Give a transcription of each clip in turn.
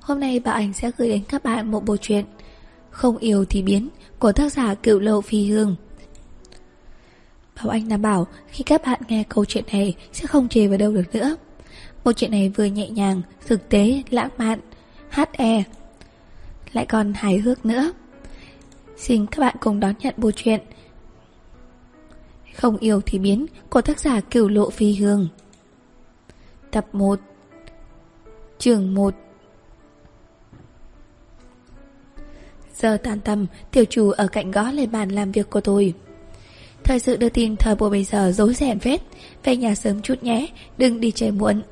Hôm nay bà ảnh sẽ gửi đến các bạn một bộ truyện Không yêu thì biến của tác giả cựu lộ phi hương. Bảo Anh đảm bảo khi các bạn nghe câu chuyện này sẽ không chê vào đâu được nữa. Bộ chuyện này vừa nhẹ nhàng, thực tế, lãng mạn, HE, lại còn hài hước nữa. Xin các bạn cùng đón nhận bộ truyện Không yêu thì biến của tác giả cửu lộ phi hương. Tập 1 Trường 1 Giờ tan tầm, tiểu chủ ở cạnh gõ lên bàn làm việc của tôi. Thời sự đưa tin thời buổi bây giờ dối rèn phết, về nhà sớm chút nhé, đừng đi chơi muộn.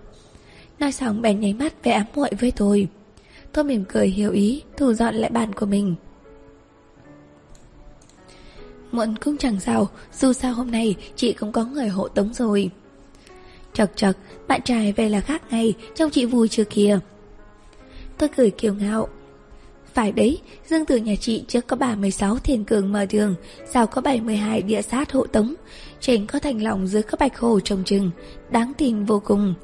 Nói xong bèn nháy mắt về ám muội với tôi. Tôi mỉm cười hiểu ý, thu dọn lại bàn của mình. Muộn cũng chẳng sao, dù sao hôm nay chị cũng có người hộ tống rồi. Chật chật, bạn trai về là khác ngay, trông chị vui chưa kìa. Tôi cười kiều ngạo. Phải đấy, dương tử nhà chị trước có 36 thiền cường mở đường, sau có 72 địa sát hộ tống, tránh có thành lòng dưới các bạch hồ trồng trừng, đáng tin vô cùng.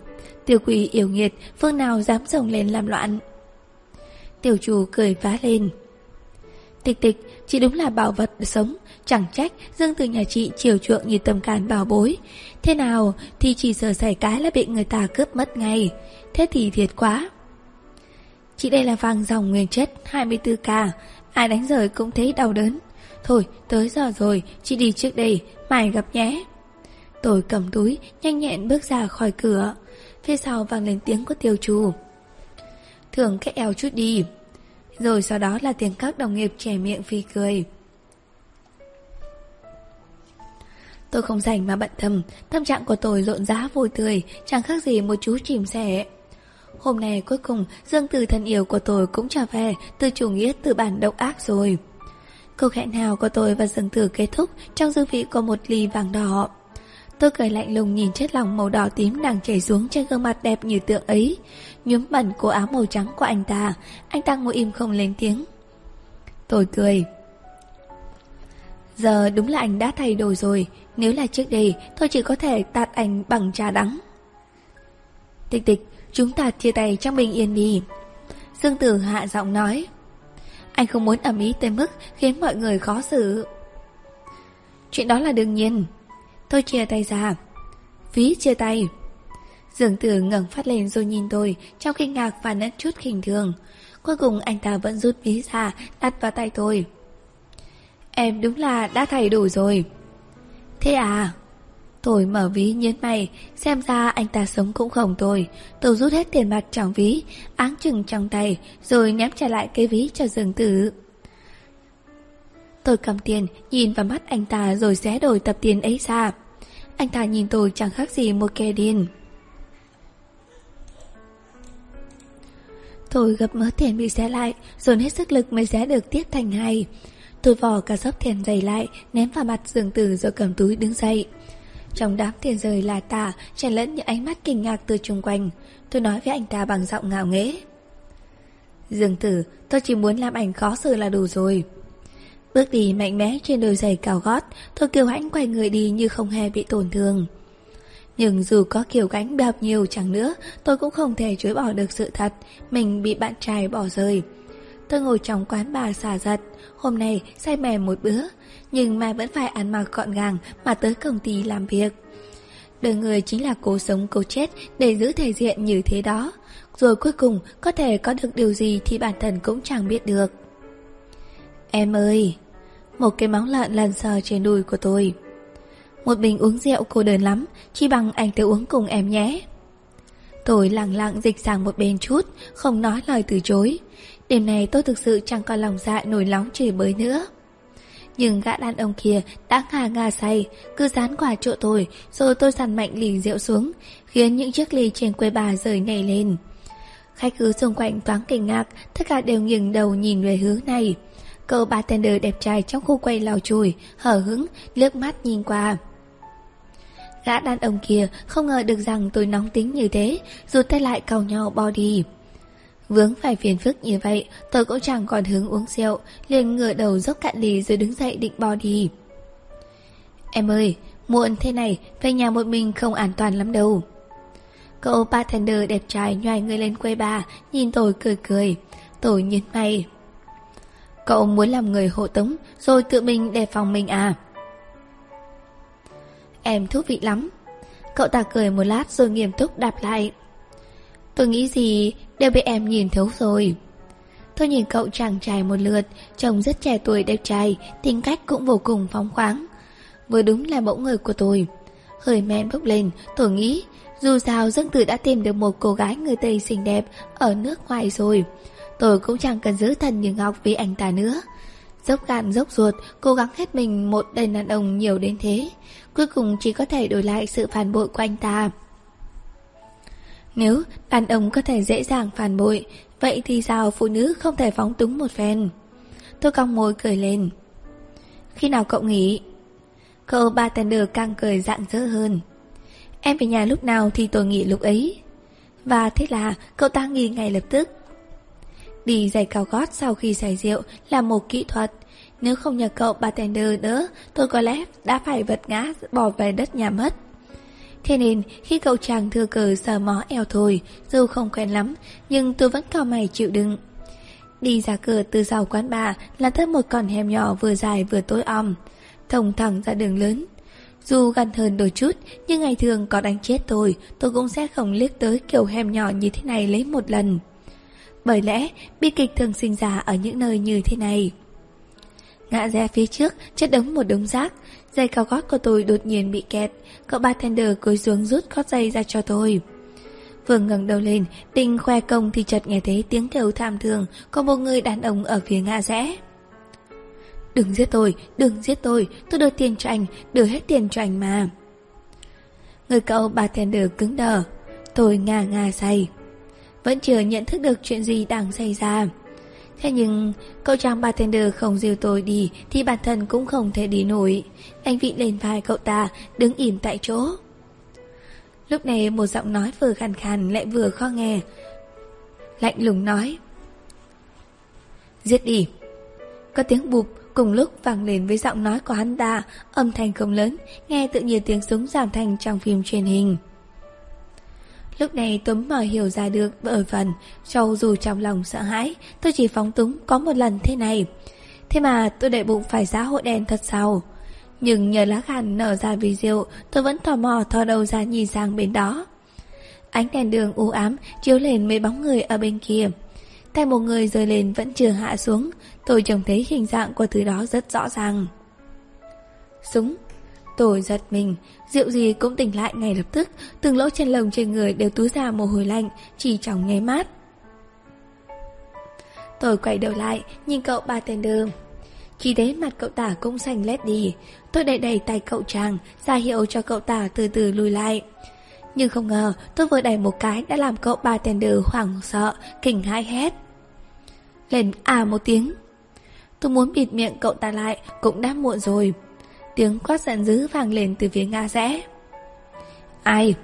tiểu quỷ yêu nghiệt, phương nào dám rồng lên làm loạn. Tiểu chủ cười phá lên. Tịch tịch, chị đúng là bảo vật sống, chẳng trách Dương từ nhà chị chiều chuộng như tầm càn bảo bối. Thế nào thì chỉ sợ xảy cái là bị người ta cướp mất ngay. Thế thì thiệt quá. Chị đây là vàng dòng nguyên chất 24k, ai đánh rời cũng thấy đau đớn. Thôi, tới giờ rồi, chị đi trước đây, mai gặp nhé. Tôi cầm túi, nhanh nhẹn bước ra khỏi cửa. Phía sau vang lên tiếng của tiêu chủ. Thường cái eo chút đi. Rồi sau đó là tiếng các đồng nghiệp trẻ miệng phi cười. Tôi không rảnh mà bận tâm, tâm trạng của tôi rộn rã vui tươi, chẳng khác gì một chú chìm sẻ. Hôm nay cuối cùng Dương Từ thân yêu của tôi cũng trở về từ chủ nghĩa từ bản độc ác rồi. Câu hẹn hào của tôi và Dương Từ kết thúc trong dư vị của một ly vàng đỏ. Tôi cười lạnh lùng nhìn chất lỏng màu đỏ tím đang chảy xuống trên gương mặt đẹp như tượng ấy. Nhuốm bẩn cổ áo màu trắng của anh ta, anh ta ngồi im không lên tiếng. Tôi cười. Giờ đúng là anh đã thay đổi rồi, nếu là trước đây tôi chỉ có thể tạt anh bằng trà đắng. Tịch tịch, chúng ta chia tay trong bình yên đi. Dương Tử hạ giọng nói. Anh không muốn ẩm ý tới mức khiến mọi người khó xử. Chuyện đó là đương nhiên. Tôi chia tay ra. Phí chia tay. Dương Tử ngẩng phát lên rồi nhìn tôi, trong kinh ngạc và nét chút khinh thường. Cuối cùng anh ta vẫn rút ví ra, đặt vào tay tôi. Em đúng là đã thay đủ rồi. Thế à? Tôi mở ví nhớn mày, xem ra anh ta sống cũng không tồi. Tôi rút hết tiền mặt trong ví, áng chừng trong tay, rồi ném trả lại cái ví cho Dương Tử. Tôi cầm tiền, nhìn vào mắt anh ta rồi xé đổi tập tiền ấy ra. Anh ta nhìn tôi chẳng khác gì một kẻ điên. Tôi gập mớ tiền bị xé lại, dồn hết sức lực mới xé được tiếp thành hai. Tôi vò cả sấp tiền dày lại, ném vào mặt giường tử rồi cầm túi đứng dậy. Trong đám tiền rời là tả, chen lẫn những ánh mắt kinh ngạc từ chung quanh. Tôi nói với anh ta bằng giọng ngạo nghễ. Dương tử, tôi chỉ muốn làm ảnh khó xử là đủ rồi. Bước đi mạnh mẽ trên đôi giày cao gót, tôi kiều hãnh quay người đi như không hề bị tổn thương. Nhưng dù có kiều gánh bao nhiêu chẳng nữa, tôi cũng không thể chối bỏ được sự thật, mình bị bạn trai bỏ rơi. Tôi ngồi trong quán bà xả giật, hôm nay say mè một bữa, nhưng mai vẫn phải ăn mặc gọn gàng mà tới công ty làm việc. Đời người chính là cố sống cố chết để giữ thể diện như thế đó. Rồi cuối cùng có thể có được điều gì thì bản thân cũng chẳng biết được. Em ơi! Một cái móng lợn lần sờ trên đùi của tôi. Một bình uống rượu cô đơn lắm, chỉ bằng anh tới uống cùng em nhé. Tôi lặng lặng dịch sang một bên chút, không nói lời từ chối. Đêm này tôi thực sự chẳng còn lòng dạ nổi nóng chửi bới nữa. Nhưng gã đàn ông kia đã ngà ngà say, cứ dán quả chỗ tôi, rồi tôi dằn mạnh lì rượu xuống, khiến những chiếc ly trên quê bà rời nhảy lên. Khách cứ xung quanh thoáng kinh ngạc, tất cả đều nghiêng đầu nhìn về hướng này. Cậu bartender đẹp trai trong khu quay lào chùi, hở hứng, liếc mắt nhìn qua. Gã đàn ông kia không ngờ được rằng tôi nóng tính như thế, rụt tay lại cầu nhau bò đi. Vướng phải phiền phức như vậy, tôi cũng chẳng còn hứng uống rượu, liền ngửa đầu dốc cạn ly rồi đứng dậy định bỏ đi. Em ơi, muộn thế này, về nhà một mình không an toàn lắm đâu. Cậu bartender đẹp trai nhoài người lên quầy bà, nhìn tôi cười cười. Tôi nhấn mày. Cậu muốn làm người hộ tống, rồi tự mình đề phòng mình à? Em thú vị lắm. Cậu ta cười một lát rồi nghiêm túc đạp lại. Tôi nghĩ gì đều bị em nhìn thấu rồi. Tôi nhìn cậu chàng trai một lượt, trông rất trẻ tuổi đẹp trai, tính cách cũng vô cùng phóng khoáng. Vừa đúng là mẫu người của tôi. Hơi men bốc lên, tôi nghĩ, dù sao Dương Tử đã tìm được một cô gái người Tây xinh đẹp ở nước ngoài rồi. Tôi cũng chẳng cần giữ thần như ngọc vì anh ta nữa. Dốc gan dốc ruột, cố gắng hết mình một đầy đàn ông nhiều đến thế. Cuối cùng chỉ có thể đổi lại sự phản bội của anh ta. Nếu đàn ông có thể dễ dàng phản bội, vậy thì sao phụ nữ không thể phóng túng một phen? Tôi cong môi cười lên. Khi nào cậu nghỉ? Cậu bartender càng cười rạng rỡ hơn. Em về nhà lúc nào thì tôi nghỉ lúc ấy. Và thế là cậu ta nghỉ ngay lập tức. Đi giày cao gót sau khi giải rượu là một kỹ thuật. Nếu không nhờ cậu bartender nữa, tôi có lẽ đã phải vật ngã bỏ về đất nhà mất. Thế nên khi cậu chàng thừa cờ sờ mó eo thôi, dù không quen lắm, nhưng tôi vẫn cao mày chịu đựng. Đi ra cửa từ sau quán bà là thêm một con hẻm nhỏ vừa dài vừa tối om, thông thẳng ra đường lớn. Dù gần hơn đôi chút, nhưng ngày thường có đánh chết tôi, tôi cũng sẽ không liếc tới kiểu hẻm nhỏ như thế này lấy một lần. Bởi lẽ, bi kịch thường sinh ra ở những nơi như thế này. Ngã ra phía trước, chất đống một đống rác, Giày cao gót của tôi đột nhiên bị kẹt Cậu bartender cúi xuống rút gót giày ra cho tôi. Vừa ngẩng đầu lên Định khoe công thì chợt nghe thấy tiếng kêu thảm thường của một người đàn ông ở phía ngã rẽ. Đừng giết tôi, đừng giết tôi Tôi đưa tiền cho anh, đưa hết tiền cho anh mà. Người cậu bartender cứng đờ Tôi ngà ngà say. Vẫn chưa nhận thức được chuyện gì đang xảy ra. Thế nhưng, cậu chàng bartender không dìu tôi đi Thì bản thân cũng không thể đi nổi. Anh vị lên vai cậu ta, Đứng im tại chỗ. Lúc này một giọng nói vừa khàn khàn Lại vừa khó nghe. Lạnh lùng nói, Giết đi. Có tiếng bụp cùng lúc vang lên với giọng nói của hắn ta, Âm thanh không lớn, Nghe tự nhiên tiếng súng giảm thanh trong phim truyền hình. Lúc này Tuấn mở hiểu ra được bởi phần, Cho dù trong lòng sợ hãi, Tôi chỉ phóng túng có một lần thế này. Thế mà tôi đệ bụng phải giá hội đen thật sao? Nhưng nhờ lá khăn nở ra vì rượu, Tôi vẫn tò mò thò đầu ra nhìn sang bên đó. Ánh đèn đường u ám Chiếu lên mấy bóng người ở bên kia. Tay một người rơi lên vẫn chưa hạ xuống, Tôi trông thấy hình dạng của thứ đó rất rõ ràng. Súng Tôi giật mình, rượu gì cũng tỉnh lại ngay lập tức, từng lỗ chân lồng trên người đều túa ra mồ hôi lạnh, chỉ trong nháy mắt. Tôi quay đầu lại, nhìn cậu bartender. Chỉ thấy mặt cậu ta cũng xanh lét đi, tôi đẩy đẩy tay cậu chàng, ra hiệu cho cậu ta từ từ lùi lại. Nhưng không ngờ, tôi vừa đẩy một cái đã làm cậu bartender hoảng sợ, kinh hãi hét. Lên à một tiếng. Tôi muốn bịt miệng cậu ta lại, cũng đã muộn rồi. Tiếng quát giận dữ vang lên từ phía Nga rẽ. Ai?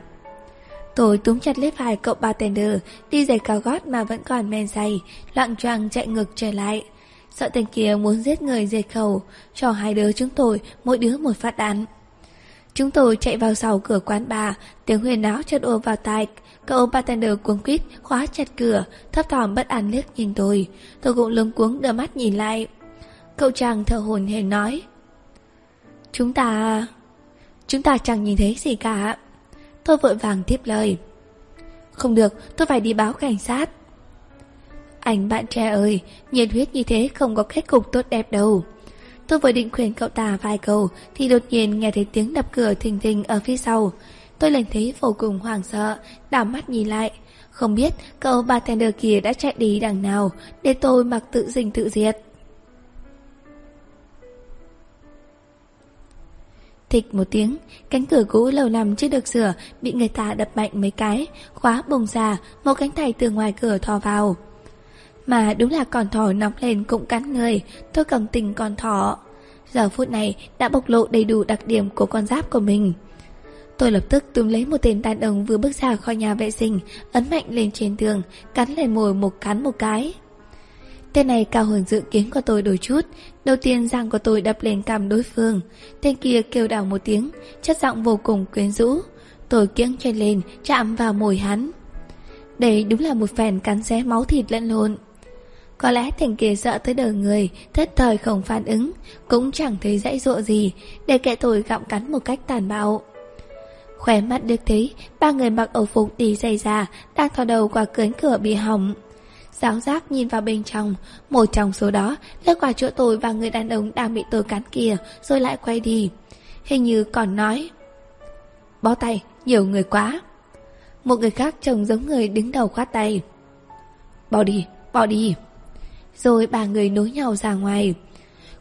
Tôi túm chặt lấy vai cậu bartender, Đi giày cao gót mà vẫn còn men say, Loạn choạng chạy ngược trở lại. Sợ tên kia muốn giết người diệt khẩu, Cho hai đứa chúng tôi, Mỗi đứa một phát đạn. Chúng tôi chạy vào sau cửa quán bà Tiếng huyền náo chợt ồ vào tai. Cậu bartender cuống quýt, khóa chặt cửa, Thấp thỏm bất an liếc nhìn tôi. Tôi cũng lúng cuống đưa mắt nhìn lại. Cậu chàng thở hồn hển nói Chúng ta... Chúng ta chẳng nhìn thấy gì cả. Tôi vội vàng tiếp lời. Không được, tôi phải đi báo cảnh sát. Anh bạn trẻ ơi, nhiệt huyết như thế không có kết cục tốt đẹp đâu. Tôi vừa định khuyên cậu ta vài câu thì đột nhiên nghe thấy tiếng đập cửa thình thình ở phía sau. Tôi lần thấy vô cùng hoảng sợ, đảo mắt nhìn lại. Không biết cậu bartender kia đã chạy đi đằng nào để tôi mặc tự dình tự diệt. Thịch một tiếng, cánh cửa cũ lâu năm chưa được sửa, bị người ta đập mạnh mấy cái, khóa bùng ra, một cánh tay từ ngoài cửa thò vào. Mà đúng là con thỏ nóng lên cũng cắn người, tôi cầm tình con thỏ. Giờ phút này đã bộc lộ đầy đủ đặc điểm của con giáp của mình. Tôi lập tức túm lấy một tên đàn ông vừa bước ra khỏi nhà vệ sinh, ấn mạnh lên trên tường, cắn lên mồi một cắn một cái. Tên này cao hơn dự kiến của tôi đôi chút Đầu tiên răng của tôi đập lên cằm đối phương Tên kia kêu đảo một tiếng Chất giọng vô cùng quyến rũ Tôi kiếng chân lên, chạm vào mồi hắn. Đây đúng là một phèn cắn xé máu thịt lẫn lộn. Có lẽ thành kia sợ tới đời người, thất thời không phản ứng, cũng chẳng thấy dãy dụa gì, để kẻ tôi gặm cắn một cách tàn bạo. khỏe mắt được thấy, ba người mặc ẩu phục đi dày già đang thò đầu qua cánh cửa bị hỏng. Giáo giác nhìn vào bên trong, một trong số đó Kết quả chữa tôi và người đàn ông đang bị tôi cắn kia, rồi lại quay đi. Hình như còn nói Bó tay, nhiều người quá. Một người khác trông giống người đứng đầu khoát tay. Bỏ đi, bỏ đi. Rồi ba người nối nhau ra ngoài.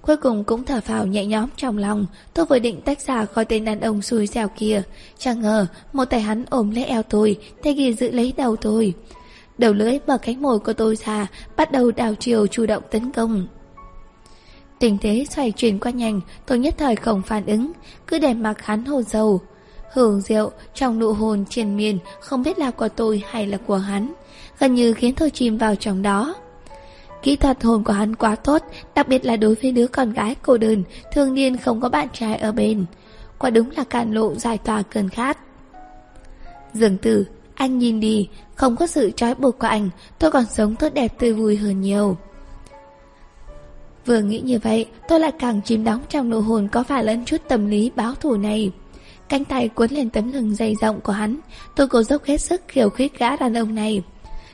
Cuối cùng cũng thở phào nhẹ nhõm trong lòng Tôi vừa định tách ra khỏi tên đàn ông xui xẻo kia. Chẳng ngờ Một tay hắn ôm lấy eo tôi Tay kia giữ lấy đầu tôi. Đầu lưỡi mở cánh mồi của tôi ra Bắt đầu đào chiều chủ động tấn công. Tình thế xoay chuyển qua nhanh, Tôi nhất thời không phản ứng, Cứ để mặc hắn hồ dầu. Hưởng rượu trong nụ hôn triền miên, Không biết là của tôi hay là của hắn, Gần như khiến tôi chìm vào trong đó. Kỹ thuật hồn của hắn quá tốt, Đặc biệt là đối với đứa con gái cô đơn, Thường niên không có bạn trai ở bên. Quả đúng là càn lộ giải tỏa cơn khát. Dường tử anh nhìn đi Không có sự trói buộc của anh Tôi còn sống tốt đẹp tươi vui hơn nhiều Vừa nghĩ như vậy, tôi lại càng chìm đóng trong nụ hồn có phải lẫn chút tâm lý báo thù này. Cánh tay cuốn lên tấm lưng dày rộng của hắn, tôi cố dốc hết sức khiêu khích gã đàn ông này.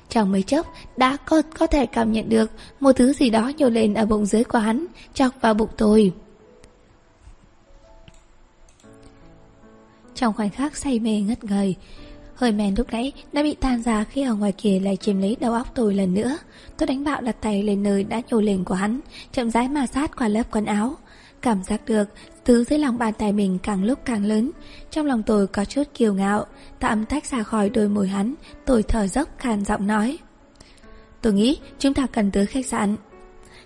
Trong mấy chốc, đã có, có thể cảm nhận được một thứ gì đó nhô lên ở bụng dưới của hắn, chọc vào bụng tôi. Trong khoảnh khắc say mê ngất ngời, Hơi men lúc nãy đã bị tan ra khi ở ngoài kia lại chiếm lấy đầu óc tôi lần nữa. Tôi đánh bạo đặt tay lên nơi đã nhô lên của hắn, chậm rãi ma sát qua lớp quần áo. Cảm giác được, thứ dưới lòng bàn tay mình càng lúc càng lớn. Trong lòng tôi có chút kiêu ngạo, tạm tách ra khỏi đôi môi hắn, tôi thở dốc khàn giọng nói. Tôi nghĩ chúng ta cần tới khách sạn.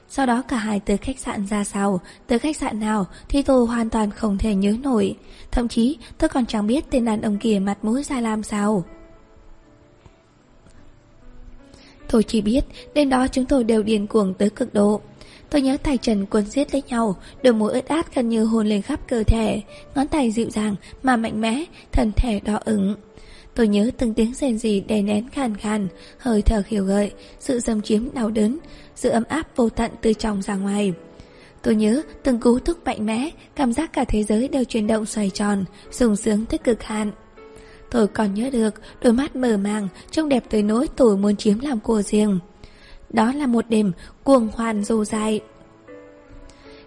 Sau đó cả hai tới khách sạn ra sao, tới khách sạn nào thì tôi hoàn toàn không thể nhớ nổi. Thậm chí tôi còn chẳng biết tên đàn ông kia mặt mũi ra làm sao. Tôi chỉ biết đêm đó chúng tôi đều điên cuồng tới cực độ. Tôi nhớ tay trần cuốn giết lấy nhau, đôi môi ướt át gần như hôn lên khắp cơ thể, ngón tay dịu dàng mà mạnh mẽ, thân thể đỏ ửng. Tôi nhớ từng tiếng rèn gì đè nén khàn khàn, hơi thở khiêu gợi, sự dâm chiếm đau đớn, sự ấm áp vô tận từ trong ra ngoài. Tôi nhớ từng cú thúc mạnh mẽ, cảm giác cả thế giới đều chuyển động xoay tròn, sung sướng tới cực hạn. Tôi còn nhớ được đôi mắt mờ màng, trông đẹp tới nỗi tôi muốn chiếm làm của riêng. Đó là một đêm cuồng hoan dù dài.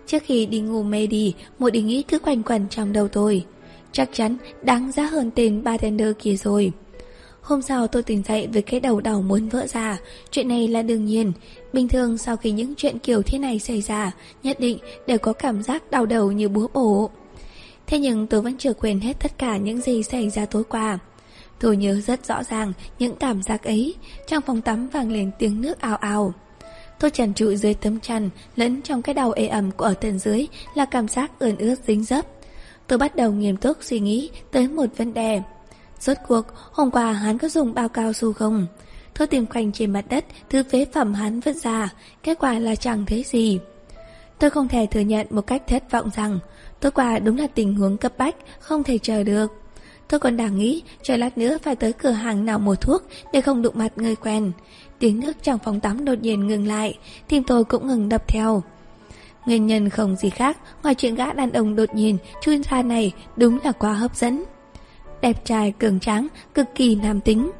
Trước khi đi ngủ mê đi, một ý nghĩ cứ quanh quẩn trong đầu tôi. Chắc chắn đáng giá hơn tên bartender kia rồi. Hôm sau tôi tỉnh dậy với cái đầu đau muốn vỡ ra. Chuyện này là đương nhiên. Bình thường sau khi những chuyện kiểu thế này xảy ra, Nhất định đều có cảm giác đau đầu như búa bổ. Thế nhưng tôi vẫn chưa quên hết tất cả những gì xảy ra tối qua. Tôi nhớ rất rõ ràng những cảm giác ấy Trong phòng tắm vang lên tiếng nước ào ào. Tôi trần trụi dưới tấm chăn Lẫn trong cái đầu ê ẩm của ở tầng dưới Là cảm giác ươn ướt dính dấp. Tôi bắt đầu nghiêm túc suy nghĩ tới một vấn đề Rốt cuộc, hôm qua hắn có dùng bao cao su không? Tôi tìm quanh trên mặt đất thứ phế phẩm hắn vứt ra, kết quả là chẳng thấy gì. Tôi không thể thừa nhận một cách thất vọng rằng tối qua đúng là tình huống cấp bách, không thể chờ được. Tôi còn đang nghĩ chờ lát nữa phải tới cửa hàng nào mua thuốc để không đụng mặt người quen. Tiếng nước trong phòng tắm đột nhiên ngừng lại, tim tôi cũng ngừng đập theo. Nguyên nhân không gì khác ngoài chuyện gã đàn ông đột nhiên Chuyên ra này đúng là quá hấp dẫn đẹp trai cường tráng, cực kỳ nam tính.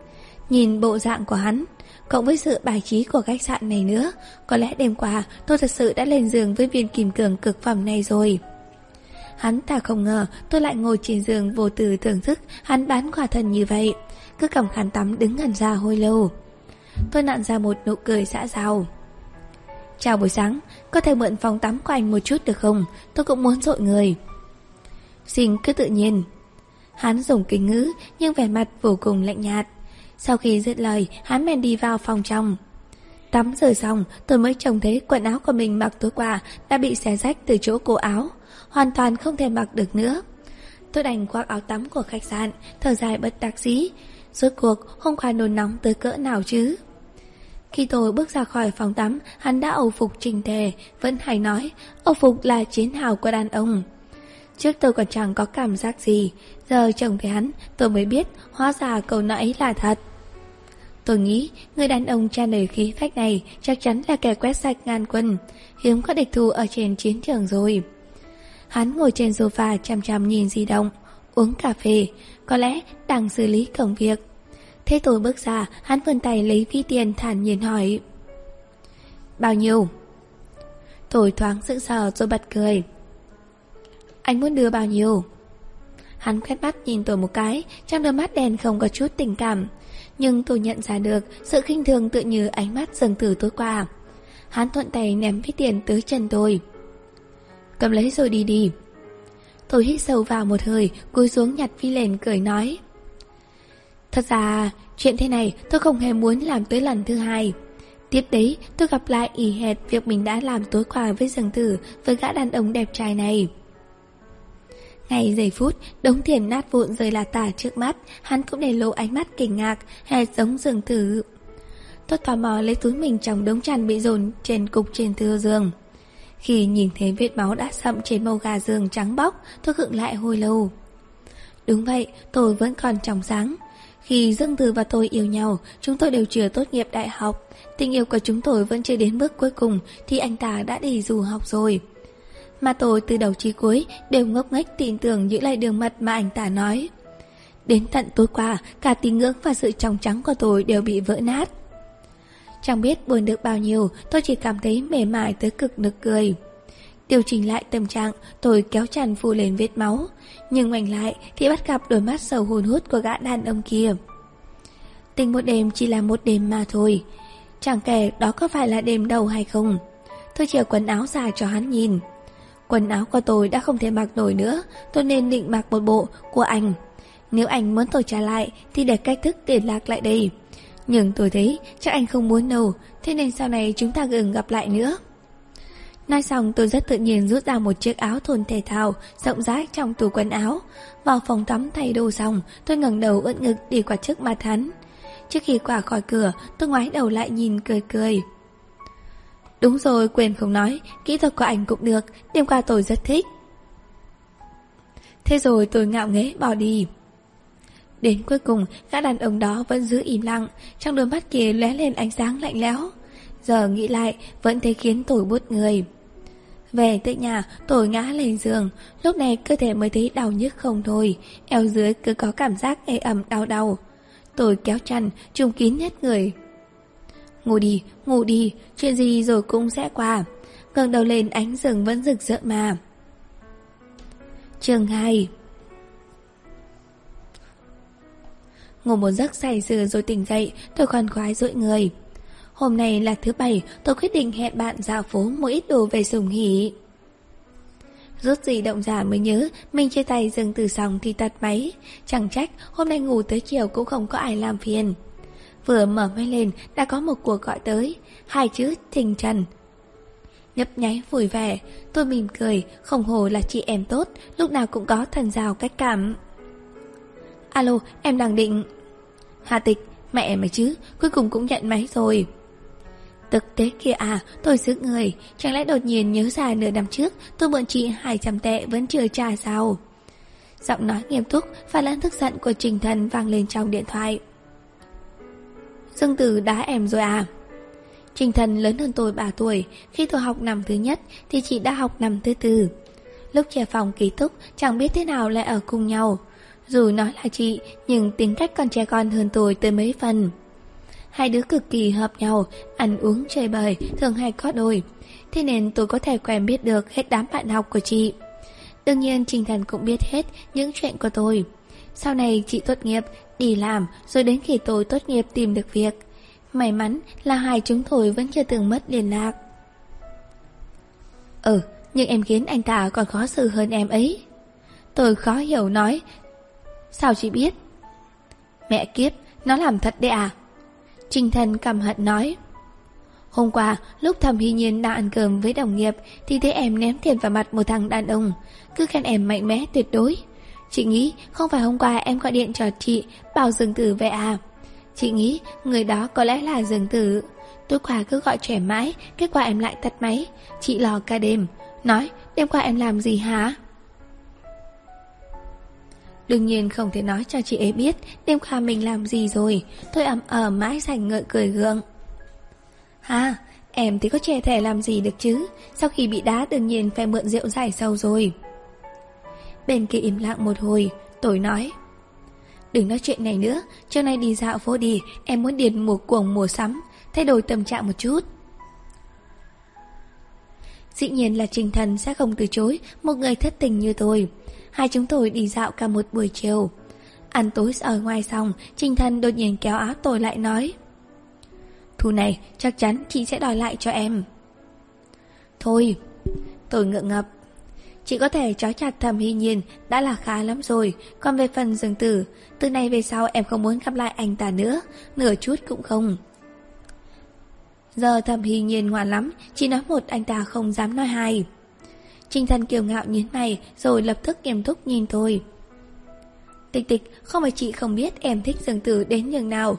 Nhìn bộ dạng của hắn, cộng với sự bài trí của khách sạn này nữa, có lẽ đêm qua tôi thật sự đã lên giường với viên kim cường cực phẩm này rồi. Hắn ta không ngờ tôi lại ngồi trên giường vô tư thưởng thức hắn bán quả thần như vậy, cứ cầm khăn tắm đứng ngẩn ra hồi lâu. Tôi nặn ra một nụ cười xã giao. Chào buổi sáng, có thể mượn phòng tắm của anh một chút được không? Tôi cũng muốn dội người. Xin cứ tự nhiên, Hắn dùng kính ngữ nhưng vẻ mặt vô cùng lạnh nhạt. Sau khi dứt lời, hắn bèn đi vào phòng trong. Tắm rửa xong, tôi mới trông thấy quần áo của mình mặc tối qua đã bị xé rách từ chỗ cổ áo, hoàn toàn không thể mặc được nữa. Tôi đành khoác áo tắm của khách sạn, thở dài bất đắc dĩ. Rốt cuộc, hôm qua nôn nóng tới cỡ nào chứ? Khi tôi bước ra khỏi phòng tắm, hắn đã âu phục trình tề, vẫn hay nói, âu phục là chiến hào của đàn ông. Trước tôi còn chẳng có cảm giác gì Giờ chồng thấy hắn tôi mới biết Hóa ra câu nói là thật Tôi nghĩ người đàn ông tràn đầy khí phách này chắc chắn là kẻ quét sạch ngàn quân, hiếm có địch thù ở trên chiến trường rồi. Hắn ngồi trên sofa chăm chăm nhìn di động, uống cà phê, có lẽ đang xử lý công việc. Thế tôi bước ra, hắn vươn tay lấy ví tiền thản nhiên hỏi. Bao nhiêu? Tôi thoáng sững sờ rồi bật cười. Anh muốn đưa bao nhiêu? Hắn quét mắt nhìn tôi một cái, trong đôi mắt đen không có chút tình cảm. Nhưng tôi nhận ra được sự khinh thường tự như ánh mắt dần từ tối qua. Hắn thuận tay ném ví tiền tới chân tôi. Cầm lấy rồi đi đi. Tôi hít sâu vào một hơi, cúi xuống nhặt ví lên cười nói. Thật ra, chuyện thế này tôi không hề muốn làm tới lần thứ hai. Tiếp đấy, tôi gặp lại y hệt việc mình đã làm tối qua với rừng tử với gã đàn ông đẹp trai này. Ngay giây phút, đống tiền nát vụn rơi là tả trước mắt, hắn cũng để lộ ánh mắt kinh ngạc, hệt giống dường tử. Tôi tò mò lấy túi mình trong đống chăn bị dồn trên cục trên thưa giường. Khi nhìn thấy vết máu đã sậm trên màu gà giường trắng bóc, tôi khựng lại hồi lâu. Đúng vậy, tôi vẫn còn trong sáng. Khi Dương Từ và tôi yêu nhau, chúng tôi đều chưa tốt nghiệp đại học. Tình yêu của chúng tôi vẫn chưa đến bước cuối cùng thì anh ta đã đi dù học rồi. Mà tôi từ đầu chí cuối đều ngốc nghếch tin tưởng những lời đường mật mà anh ta nói. Đến tận tối qua, cả tín ngưỡng và sự trong trắng của tôi đều bị vỡ nát. Chẳng biết buồn được bao nhiêu, tôi chỉ cảm thấy mềm mại tới cực nực cười. Điều chỉnh lại tâm trạng, tôi kéo chăn phủ lên vết máu. Nhưng ngoảnh lại thì bắt gặp đôi mắt sầu hồn hút của gã đàn ông kia. Tình một đêm chỉ là một đêm mà thôi. Chẳng kể đó có phải là đêm đầu hay không. Tôi chìa quần áo ra cho hắn nhìn. Quần áo của tôi đã không thể mặc nổi nữa, tôi nên định mặc một bộ của anh. Nếu anh muốn tôi trả lại thì để cách thức để lạc lại đây. Nhưng tôi thấy chắc anh không muốn đâu, thế nên sau này chúng ta đừng gặp lại nữa. Nói xong tôi rất tự nhiên rút ra một chiếc áo thun thể thao rộng rãi trong tủ quần áo. Vào phòng tắm thay đồ xong, tôi ngẩng đầu ướt ngực đi qua trước mặt hắn. Trước khi qua khỏi cửa, tôi ngoái đầu lại nhìn cười cười. Đúng rồi, quên không nói, kỹ thuật của ảnh cũng được, đêm qua tôi rất thích. Thế rồi tôi ngạo nghễ bỏ đi. Đến cuối cùng, gã đàn ông đó vẫn giữ im lặng, trong đôi mắt kia lóe lên ánh sáng lạnh lẽo. Giờ nghĩ lại, vẫn thấy khiến tôi bút người. Về tới nhà, tôi ngã lên giường, lúc này cơ thể mới thấy đau nhức không thôi, eo dưới cứ có cảm giác ê ẩm đau đau. Tôi kéo chăn, trùng kín hết người. Ngủ đi, ngủ đi, chuyện gì rồi cũng sẽ qua. ngẩng đầu lên ánh rừng vẫn rực rỡ mà. Trường 2 Ngủ một giấc say sưa rồi tỉnh dậy, tôi khoan khoái rỗi người. Hôm nay là thứ bảy, tôi quyết định hẹn bạn dạo phố mua ít đồ về dùng nghỉ. Rút gì động giả mới nhớ, mình chia tay dừng từ xong thì tắt máy. Chẳng trách, hôm nay ngủ tới chiều cũng không có ai làm phiền. Vừa mở máy lên, đã có một cuộc gọi tới. Hai chữ thình trần. Nhấp nháy vui vẻ, tôi mỉm cười, không hồ là chị em tốt, lúc nào cũng có thần rào cách cảm. Alo, em đang định... Hà tịch, mẹ mày chứ, cuối cùng cũng nhận máy rồi. Thực tế kia à, tôi giữ người, chẳng lẽ đột nhiên nhớ ra nửa năm trước tôi mượn chị 200 tệ vẫn chưa trả sao? Giọng nói nghiêm túc và lẫn thức giận của Trình Thần vang lên trong điện thoại. Dương Tử đá em rồi à? Trình Thần lớn hơn tôi 3 tuổi, khi tôi học năm thứ nhất thì chị đã học năm thứ tư. Lúc trẻ phòng ký túc chẳng biết thế nào lại ở cùng nhau. Dù nói là chị, nhưng tính cách còn trẻ con hơn tôi tới mấy phần. Hai đứa cực kỳ hợp nhau, ăn uống chơi bời, thường hay có đôi. Thế nên tôi có thể quen biết được hết đám bạn học của chị. Đương nhiên Trình Thần cũng biết hết những chuyện của tôi. Sau này chị tốt nghiệp, đi làm, rồi đến khi tôi tốt nghiệp tìm được việc. May mắn là hai chúng tôi vẫn chưa từng mất liên lạc. Ừ, nhưng em khiến anh ta còn khó xử hơn em ấy. Tôi khó hiểu nói. Sao chị biết? Mẹ kiếp, nó làm thật đấy à? Trình thần cầm hận nói. Hôm qua, lúc thầm hy nhiên đang ăn cơm với đồng nghiệp thì thấy em ném tiền vào mặt một thằng đàn ông, cứ khen em mạnh mẽ tuyệt đối. Chị nghĩ không phải hôm qua em gọi điện cho chị bảo dừng tử về à? Chị nghĩ người đó có lẽ là dừng tử. Tối qua cứ gọi trẻ mãi, kết quả em lại tắt máy. Chị lo cả đêm. Nói, đêm qua em làm gì hả? Đương nhiên không thể nói cho chị ấy biết đêm qua mình làm gì rồi. Tôi ẩm ở mãi sành ngợi cười gượng. Ha, em thì có trẻ thể làm gì được chứ. Sau khi bị đá đương nhiên phải mượn rượu giải sâu rồi. Bên kia im lặng một hồi, tôi nói. Đừng nói chuyện này nữa, chiều nay đi dạo phố đi, em muốn điền mùa cuồng mùa sắm, thay đổi tâm trạng một chút. Dĩ nhiên là Trình Thần sẽ không từ chối một người thất tình như tôi. Hai chúng tôi đi dạo cả một buổi chiều. Ăn tối ở ngoài xong, Trình Thần đột nhiên kéo áo tôi lại nói. Thu này, chắc chắn chị sẽ đòi lại cho em. Thôi, tôi ngượng ngập. Chị có thể trói chặt thầm hy nhiên đã là khá lắm rồi Còn về phần dừng tử Từ nay về sau em không muốn gặp lại anh ta nữa Nửa chút cũng không Giờ thầm hy nhiên ngoan lắm Chỉ nói một anh ta không dám nói hai Trinh thần kiều ngạo nhíu mày Rồi lập tức nghiêm túc nhìn tôi Tịch tịch, Không phải chị không biết em thích Dương tử đến nhường nào.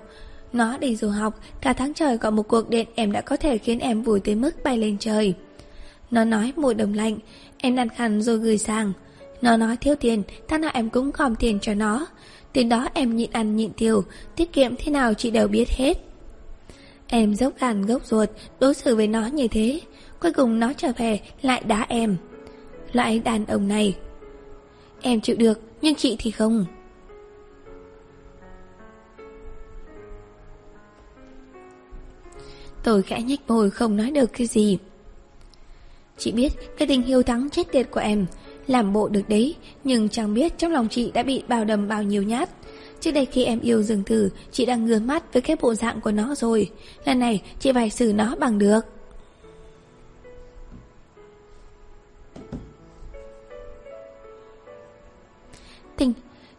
Nó đi du học, Cả tháng trời có một cuộc điện Em đã có thể khiến em vui tới mức bay lên trời. Nó nói mùa đông lạnh, Em đặt khăn rồi gửi sang. Nó nói thiếu tiền Tháng nào em cũng gom tiền cho nó. Tiền đó em nhịn ăn nhịn tiêu, Tiết kiệm thế nào chị đều biết hết. Em dốc gan gốc ruột Đối xử với nó như thế, Cuối cùng nó trở về lại đá em. Loại đàn ông này. Em chịu được, Nhưng chị thì không. Tôi khẽ nhếch môi không nói được cái gì. Chị biết cái tình hiếu thắng chết tiệt của em, Làm bộ được đấy, Nhưng chẳng biết trong lòng chị đã bị bao đầm bao nhiêu nhát. Trước đây khi em yêu dừng thử Chị đang ngứa mắt với cái bộ dạng của nó rồi. Lần này, chị phải xử nó bằng được. Tình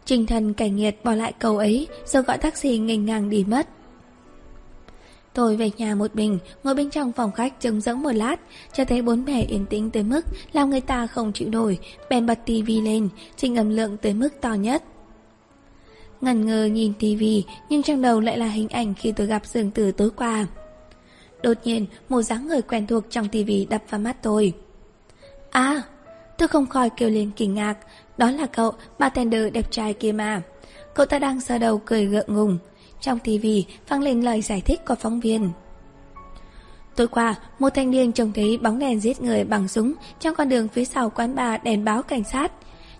Trình thần cảnh nghiệt bỏ lại cầu ấy Rồi gọi taxi nghênh ngang đi mất Tôi về nhà một mình, ngồi bên trong phòng khách trông rỗng một lát, cho thấy bốn bề yên tĩnh tới mức làm người ta không chịu nổi, bèn bật tivi lên, trình âm lượng tới mức to nhất. Ngần ngờ nhìn tivi, nhưng trong đầu lại là hình ảnh khi tôi gặp Dương Tử tối qua. Đột nhiên, một dáng người quen thuộc trong tivi đập vào mắt tôi. À, tôi không khỏi kêu lên kinh ngạc, đó là cậu, bartender đẹp trai kia mà. Cậu ta đang sờ đầu cười gượng ngùng, trong TV vang lên lời giải thích của phóng viên. Tối qua, một thanh niên trông thấy bóng đèn giết người bằng súng trong con đường phía sau quán bar đèn báo cảnh sát.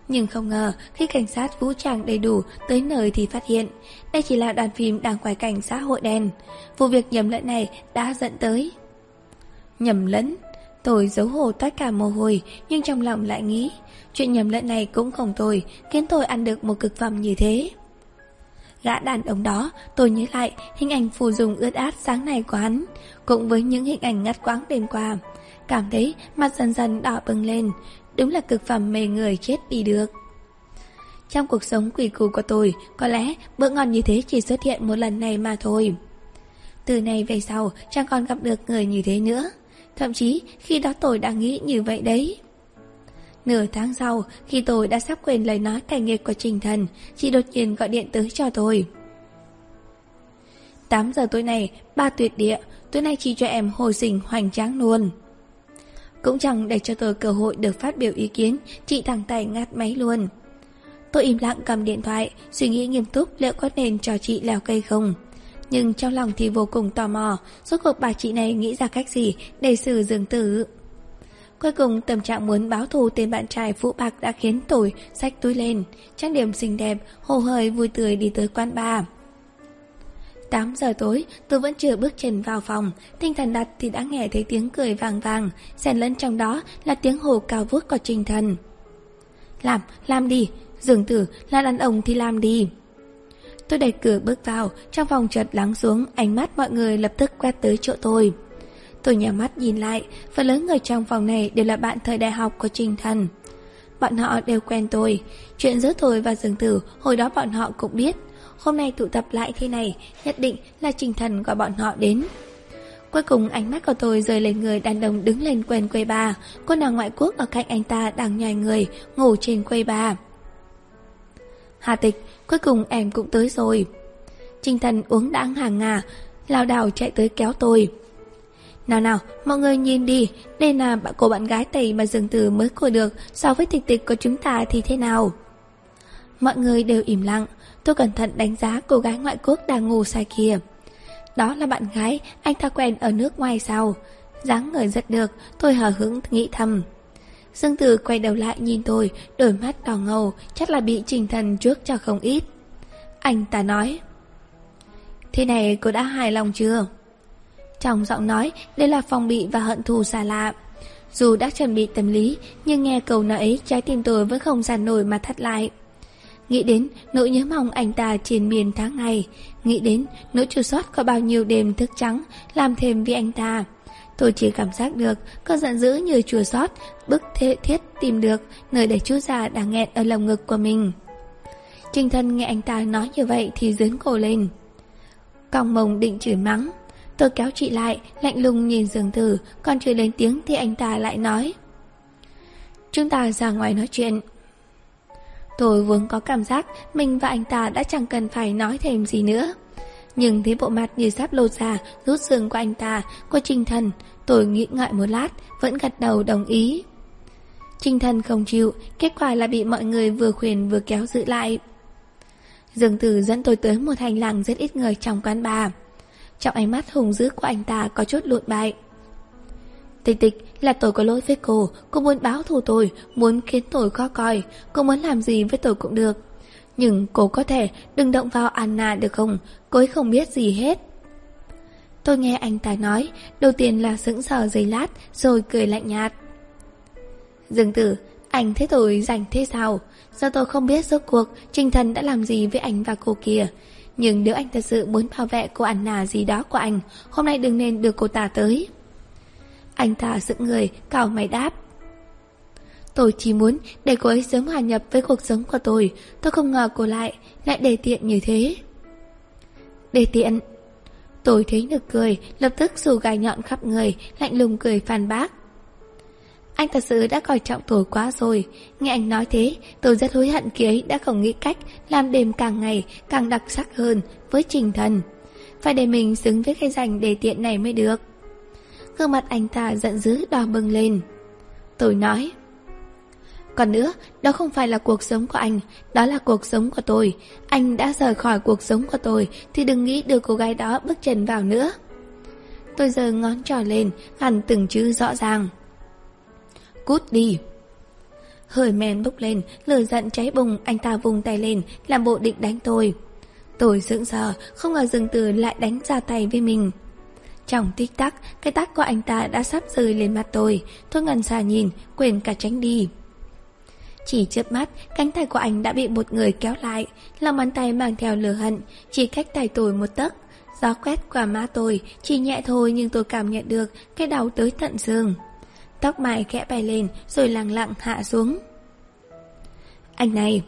Nhưng không ngờ, khi cảnh sát vũ trang đầy đủ tới nơi thì phát hiện, đây chỉ là đoàn phim đang quay cảnh xã hội đen. Vụ việc nhầm lẫn này đã dẫn tới. Nhầm lẫn? Tôi giấu hồ tất cả mồ hôi, nhưng trong lòng lại nghĩ, chuyện nhầm lẫn này cũng không tồi, khiến tôi ăn được một cực phẩm như thế. Gã đàn ông đó, tôi nhớ lại hình ảnh phù dùng ướt át sáng nay của hắn, cũng với những hình ảnh ngắt quãng đêm qua. Cảm thấy mặt dần dần đỏ bừng lên, đúng là cực phẩm mê người chết đi được. Trong cuộc sống quỷ cù của tôi, có lẽ bữa ngon như thế chỉ xuất hiện một lần này mà thôi. Từ này về sau, chẳng còn gặp được người như thế nữa. Thậm chí, khi đó tôi đã nghĩ như vậy đấy. Nửa tháng sau, khi tôi đã sắp quên lời nói cảnh nghiệt của Trình Thần, chị đột nhiên gọi điện tới cho tôi. 8 giờ tối nay, ba tuyệt địa, tối nay chị cho em hồi sinh hoành tráng luôn. Cũng chẳng để cho tôi cơ hội được phát biểu ý kiến, chị thẳng tay ngắt máy luôn. Tôi im lặng cầm điện thoại, suy nghĩ nghiêm túc liệu có nên cho chị leo cây không. Nhưng trong lòng thì vô cùng tò mò, rốt cuộc bà chị này nghĩ ra cách gì để xử Dương tử. Cuối cùng tâm trạng muốn báo thù tên bạn trai phụ bạc đã khiến tuổi sách túi lên, trang điểm xinh đẹp, hồ hời vui tươi đi tới quán bar. 8 giờ tối, tôi vẫn chưa bước chân vào phòng, tinh thần đặt thì đã nghe thấy tiếng cười vàng vàng, xen lẫn trong đó là tiếng hồ cao vút của trình thần. Làm, làm đi, dường tử là đàn ông thì làm đi. Tôi đẩy cửa bước vào, trong phòng chợt lắng xuống, ánh mắt mọi người lập tức quét tới chỗ tôi. Tôi nhắm mắt nhìn lại, phần lớn người trong phòng này đều là bạn thời đại học của Trình Thần. Bọn họ đều quen tôi, chuyện giữa tôi và Dương Tử hồi đó bọn họ cũng biết. Hôm nay tụ tập lại thế này, nhất định là Trình Thần gọi bọn họ đến. Cuối cùng ánh mắt của tôi rời lên người đàn ông đứng lên quên quầy bà cô nàng ngoại quốc ở cạnh anh ta đang nhòi người, ngủ trên quầy bà Hà tịch, cuối cùng em cũng tới rồi. Trình thần uống đãng hàng ngà, lao đảo chạy tới kéo tôi. Nào nào, mọi người nhìn đi, đây là bạn cô bạn gái tẩy mà dường từ mới cô được so với tịch tịch của chúng ta thì thế nào? mọi người đều im lặng. Tôi cẩn thận đánh giá cô gái ngoại quốc đang ngủ say kia. Đó là bạn gái anh ta quen ở nước ngoài sao? dáng người rất được, tôi hờ hững nghĩ thầm. Dương Tử quay đầu lại nhìn tôi, đôi mắt đỏ ngầu, chắc là bị trình thần trước cho không ít. Anh ta nói. Thế này cô đã hài lòng chưa? Trong giọng nói, đây là phòng bị và hận thù xa lạ. Dù đã chuẩn bị tâm lý, nhưng nghe câu nói ấy, trái tim tôi vẫn không giàn nổi mà thắt lại. Nghĩ đến nỗi nhớ mong anh ta trên miền tháng ngày, nghĩ đến nỗi chua sót có bao nhiêu đêm thức trắng, làm thêm vì anh ta. Tôi chỉ cảm giác được cơn giận dữ như chùa sót, bức thế thiết tìm được nơi để chú già đang nghẹn ở lồng ngực của mình. Trinh thân nghe anh ta nói như vậy thì dướn cổ lên. Còng mông định chửi mắng. Tôi kéo chị lại, lạnh lùng nhìn giường tử, còn chưa lên tiếng thì anh ta lại nói. Chúng ta ra ngoài nói chuyện. Tôi vốn có cảm giác mình và anh ta đã chẳng cần phải nói thêm gì nữa. Nhưng thấy bộ mặt như sắp lột ra, rút xương của anh ta, của Trinh Thần, tôi nghĩ ngợi một lát, vẫn gật đầu đồng ý. Trinh Thần không chịu, kết quả là bị mọi người vừa khuyên vừa kéo giữ lại. Dương Tử dẫn tôi tới một hành lang rất ít người trong quán bà. Trong ánh mắt hùng dữ của anh ta có chút lụn bại. Tịch tịch là tôi có lỗi với cô, cô muốn báo thù tôi, muốn khiến tôi khó coi, cô muốn làm gì với tôi cũng được. Nhưng cô có thể đừng động vào Anna được không, cô ấy không biết gì hết. Tôi nghe anh ta nói, đầu tiên là sững sờ giây lát, rồi cười lạnh nhạt. Dương tử, anh thế tôi rảnh thế sao? Do tôi không biết rốt cuộc Trinh Thần đã làm gì với anh và cô kia. Nhưng nếu anh thật sự muốn bảo vệ cô Anna gì đó của anh, hôm nay đừng nên đưa cô ta tới. Anh ta dựng người, cào mày đáp. Tôi chỉ muốn để cô ấy sớm hòa nhập với cuộc sống của tôi. Tôi không ngờ cô lại, lại đề tiện như thế. Đề tiện. Tôi thấy nực cười, lập tức dù gai nhọn khắp người, lạnh lùng cười phản bác. Anh thật sự đã coi trọng tôi quá rồi. Nghe anh nói thế, tôi rất hối hận khi ấy đã không nghĩ cách làm đêm càng ngày càng đặc sắc hơn với trình thần. Phải để mình xứng với cái danh đề tiện này mới được. Gương mặt anh ta giận dữ đỏ bừng lên. Tôi nói... Còn nữa, đó không phải là cuộc sống của anh, đó là cuộc sống của tôi. Anh đã rời khỏi cuộc sống của tôi, thì đừng nghĩ đưa cô gái đó bước chân vào nữa. Tôi giờ ngón trỏ lên, hẳn từng chữ rõ ràng. Cút đi. Hơi men bốc lên, lửa giận cháy bùng, anh ta vùng tay lên, làm bộ định đánh tôi. Tôi sững sờ, không ngờ dừng từ lại đánh ra tay với mình. Trong tích tắc, cái tát của anh ta đã sắp rơi lên mặt tôi. Tôi ngần xa nhìn, quên cả tránh đi. Chỉ chớp mắt, cánh tay của anh đã bị một người kéo lại, lòng bàn tay mang theo lửa hận, chỉ cách tay tôi một tấc. Gió quét qua má tôi, chỉ nhẹ thôi nhưng tôi cảm nhận được cái đau tới tận xương. Tóc mày khẽ bay lên rồi lặng lặng hạ xuống. Anh này!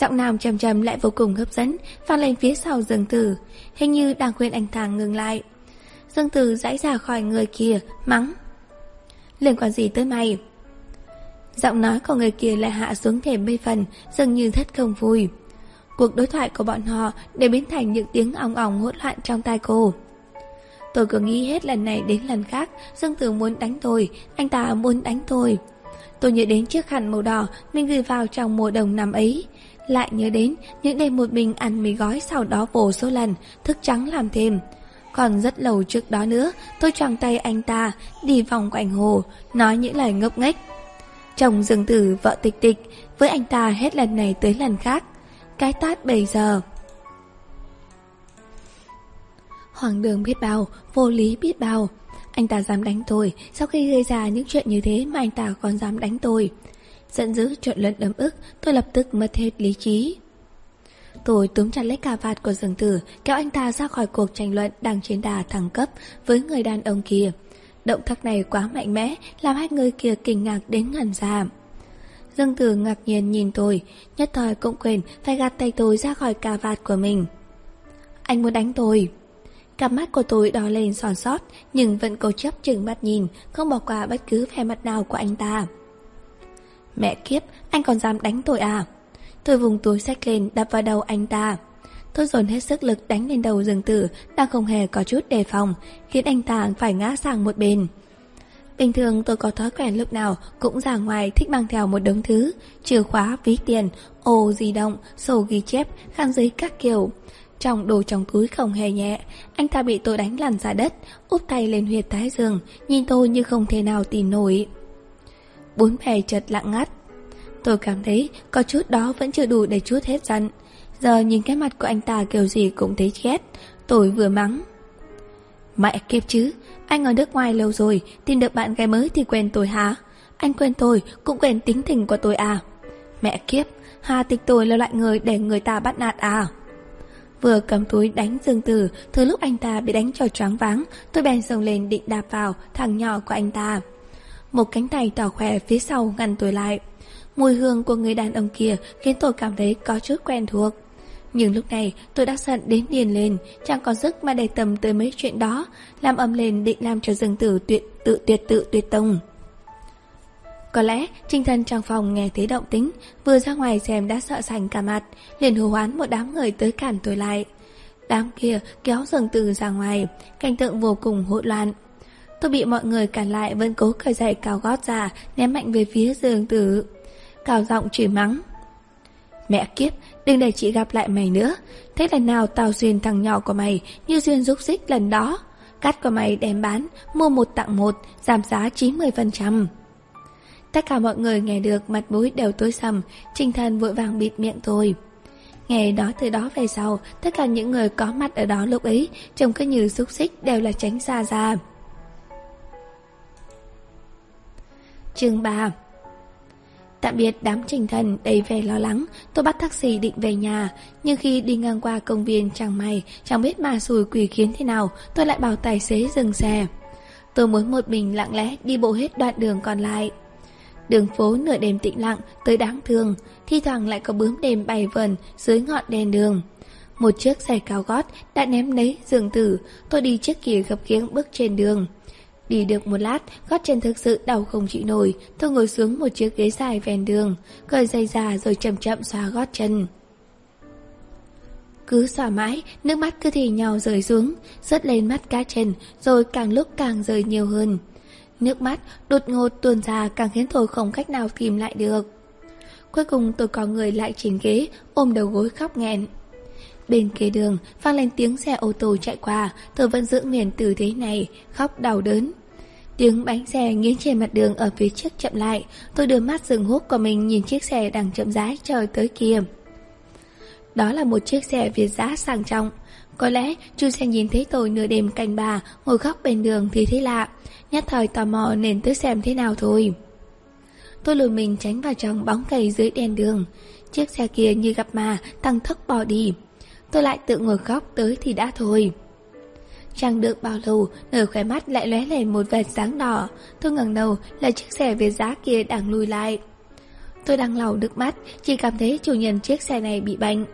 Giọng nam trầm trầm lại vô cùng hấp dẫn, vang lên phía sau Dương Tử, hình như đang khuyên anh thằng ngừng lại. Dương Tử dãy ra khỏi người kia, mắng. Liên quan gì tới mày? Giọng nói của người kia lại hạ xuống thêm mấy phần, dường như thất không vui. Cuộc đối thoại của bọn họ đều biến thành những tiếng ong ong hỗn loạn trong tai cô. Tôi cứ nghĩ hết lần này đến lần khác, Dương Tử muốn đánh tôi, anh ta muốn đánh tôi. Tôi nhớ đến chiếc khăn màu đỏ mình gửi vào trong mùa đồng năm ấy. Lại nhớ đến những đêm một mình ăn mì gói sau đó vô số lần, thức trắng làm thêm. Còn rất lâu trước đó nữa, tôi choàng tay anh ta, đi vòng quanh hồ, nói những lời ngốc nghếch. Chồng Dương Tử vợ tịch tịch, với anh ta hết lần này tới lần khác. Cái tát bây giờ. Hoàng đường biết bao, vô lý biết bao. Anh ta dám đánh tôi, sau khi gây ra những chuyện như thế mà anh ta còn dám đánh tôi. Giận dữ trộn lẫn ấm ức, tôi lập tức mất hết lý trí. Tôi túm chặt lấy cà vạt của rừng tử, kéo anh ta ra khỏi cuộc tranh luận đang trên đà thăng cấp với người đàn ông kia. Động tác này quá mạnh mẽ, làm hai người kia kinh ngạc đến ngẩn ra. Dương Tử ngạc nhiên nhìn tôi, nhất thời cũng quên phải gạt tay tôi ra khỏi cà vạt của mình. Anh muốn đánh tôi. Cặp mắt của tôi đỏ lên sòn sót Nhưng vẫn cố chấp chừng mắt nhìn Không bỏ qua bất cứ vẻ mặt nào của anh ta Mẹ kiếp Anh còn dám đánh tôi à Tôi vùng túi sách lên đập vào đầu anh ta Tôi dồn hết sức lực đánh lên đầu rừng tử Đang không hề có chút đề phòng Khiến anh ta phải ngã sang một bên Bình thường tôi có thói quen lúc nào cũng ra ngoài thích mang theo một đống thứ, chìa khóa, ví tiền, ô di động, sổ ghi chép, khăn giấy các kiểu. Trong đồ trong túi không hề nhẹ, anh ta bị tôi đánh lăn ra đất, úp tay lên huyệt thái giường nhìn tôi như không thể nào tìm nổi. Bốn bề chợt lặng ngắt. Tôi cảm thấy có chút đó vẫn chưa đủ để chút hết giận. Giờ nhìn cái mặt của anh ta kiểu gì cũng thấy ghét. Tôi vừa mắng. Mẹ kiếp chứ, anh ở nước ngoài lâu rồi, tìm được bạn gái mới thì quen tôi hả? Anh quen tôi, cũng quen tính tình của tôi à? Mẹ kiếp, Hà tịch tôi là loại người để người ta bắt nạt à? Vừa cầm túi đánh Dương Tử, từ lúc anh ta bị đánh cho choáng váng, tôi bèn sông lên định đạp vào thằng nhỏ của anh ta. Một cánh tay tỏ khỏe phía sau ngăn tôi lại. Mùi hương của người đàn ông kia khiến tôi cảm thấy có chút quen thuộc. Nhưng lúc này tôi đã giận đến điền lên Chẳng còn sức mà để tầm tới mấy chuyện đó Làm âm lên định làm cho dương tử tuyệt tự tuyệt tự tuyệt tông. Có lẽ trinh thần trong phòng nghe thấy động tính Vừa ra ngoài xem đã sợ sành cả mặt liền hô hoán một đám người tới cản tôi lại. Đám kia kéo dương tử ra ngoài Cảnh tượng vô cùng hỗn loạn. Tôi bị mọi người cản lại vẫn cố cởi giày cao gót ra Ném mạnh về phía dương tử. Cao giọng chửi mắng Mẹ kiếp, đừng để chị gặp lại mày nữa. Thế lần nào tao duyên thằng nhỏ của mày như duyên rúc xích lần đó. Cắt của mày đem bán, mua một tặng một, giảm giá 90%. Tất cả mọi người nghe được mặt mũi đều tối sầm, Trình Thần vội vàng bịt miệng thôi. Nghe nói từ đó về sau, tất cả những người có mặt ở đó lúc ấy, trông cứ như xúc xích đều là tránh xa ra. Chương 3 Tạm biệt đám trình thần đầy vẻ lo lắng, tôi bắt taxi định về nhà. Nhưng khi đi ngang qua công viên chẳng may, chẳng biết mà sùi quỷ khiến thế nào, tôi lại bảo tài xế dừng xe. Tôi muốn một mình lặng lẽ đi bộ hết đoạn đường còn lại. Đường phố nửa đêm tĩnh lặng, tới đáng thương, thi thoảng lại có bướm đêm bay vần dưới ngọn đèn đường. Một chiếc xe cao gót đã ném lấy giường tử, tôi đi trước kia gập kiếng bước trên đường. Đi được một lát, gót chân thực sự đau không chịu nổi, tôi ngồi xuống một chiếc ghế dài ven đường, cởi dây ra rồi chậm chậm xóa gót chân. Cứ xòa mãi, nước mắt cứ thì nhau rơi xuống, rớt lên mắt cá chân, rồi càng lúc càng rơi nhiều hơn. Nước mắt đột ngột tuôn ra càng khiến tôi không cách nào kìm lại được. Cuối cùng tôi có người lại trên ghế, ôm đầu gối khóc nghẹn. Bên kia đường, vang lên tiếng xe ô tô chạy qua, tôi vẫn giữ nguyên tư thế này, khóc đau đớn. Tiếng bánh xe nghiến trên mặt đường ở phía trước chậm lại, tôi đưa mắt dừng hút của mình nhìn chiếc xe đang chậm rãi chờ tới kia. Đó là một chiếc xe Việt giá sang trọng. Có lẽ chú xe nhìn thấy tôi nửa đêm canh bà ngồi khóc bên đường thì thấy lạ, nhất thời tò mò nên tới xem thế nào thôi. Tôi lùi mình tránh vào trong bóng cây dưới đèn đường. Chiếc xe kia như gặp mà, tăng thốc bỏ đi. Tôi lại tự ngồi khóc tới thì đã thôi. Chẳng được bao lâu, nửa khóe mắt lại lóe lên một vệt sáng đỏ. Tôi ngẩng đầu là chiếc xe về giá kia đang lùi lại. Tôi đang lau nước mắt, chỉ cảm thấy chủ nhân chiếc xe này bị bệnh.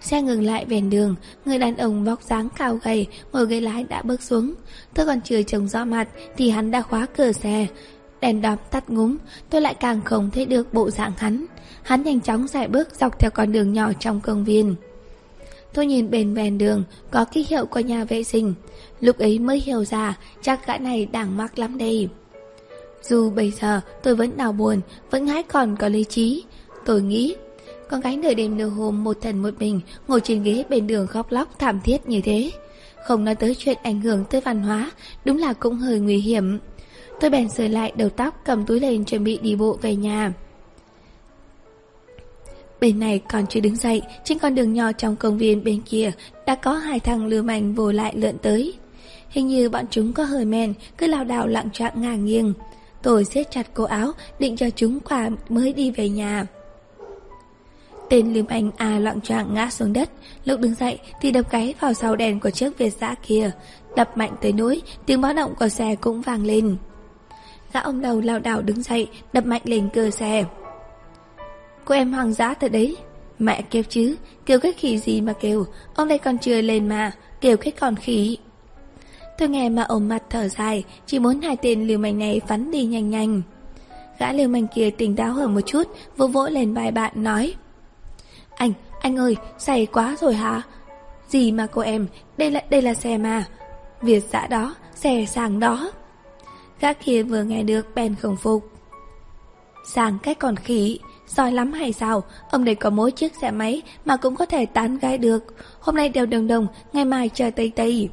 Xe ngừng lại ven đường, người đàn ông vóc dáng cao gầy, ngồi ghế lái đã bước xuống. Tôi còn chưa trông rõ mặt thì hắn đã khóa cửa xe. Đèn đóm tắt ngúm, tôi lại càng không thấy được bộ dạng hắn. Hắn nhanh chóng giải bước dọc theo con đường nhỏ trong công viên. Tôi nhìn bên ven đường, Có ký hiệu của nhà vệ sinh. Lúc ấy mới hiểu ra, Chắc gã này đang mắc lắm đây. Dù bây giờ tôi vẫn đau buồn, Vẫn ngái còn có lý trí. Tôi nghĩ, Con gái nửa đêm nửa hôm một thần một mình Ngồi trên ghế bên đường khóc lóc thảm thiết như thế. Không nói tới chuyện ảnh hưởng tới văn hóa, Đúng là cũng hơi nguy hiểm. Tôi bèn sửa lại đầu tóc Cầm túi lên chuẩn bị đi bộ về nhà. Bên này còn chưa đứng dậy, trên con đường nhỏ trong công viên bên kia đã có hai thằng lưu manh vồ lại lượn tới. Hình như bọn chúng có hơi men, cứ lao đảo lặng trạng ngả nghiêng. Tôi siết chặt cổ áo, định cho chúng quả mới đi về nhà. Tên lưu manh à loạn trạng ngã xuống đất, lúc đứng dậy thì đập gáy vào sau đèn của chiếc Việt giã kia. Đập mạnh tới nỗi, tiếng báo động của xe cũng vang lên. Gã ông đầu lao đảo đứng dậy, đập mạnh lên cơ xe. Cô em hoang dã thật đấy. Mẹ kêu chứ Kêu cái khỉ gì mà kêu. Ông đây còn chưa lên mà Kêu cái con khỉ. Tôi nghe mà ôm mặt thở dài Chỉ muốn hai tên liều manh này phắn đi nhanh nhanh. Gã liều manh kia tỉnh táo hơn một chút Vỗ vỗ lên bài bạn nói. Anh, anh ơi Say quá rồi hả? Gì mà cô em Đây là đây là xe mà. Việt dã đó Xe sàng đó. Gã kia vừa nghe được bèn khổng phục. Sàng cái còn khỉ, giỏi lắm hay sao? Ông đây có mỗi chiếc xe máy mà cũng có thể tán gái được. Hôm nay đều đồng đồng, ngày mai chờ tây tây.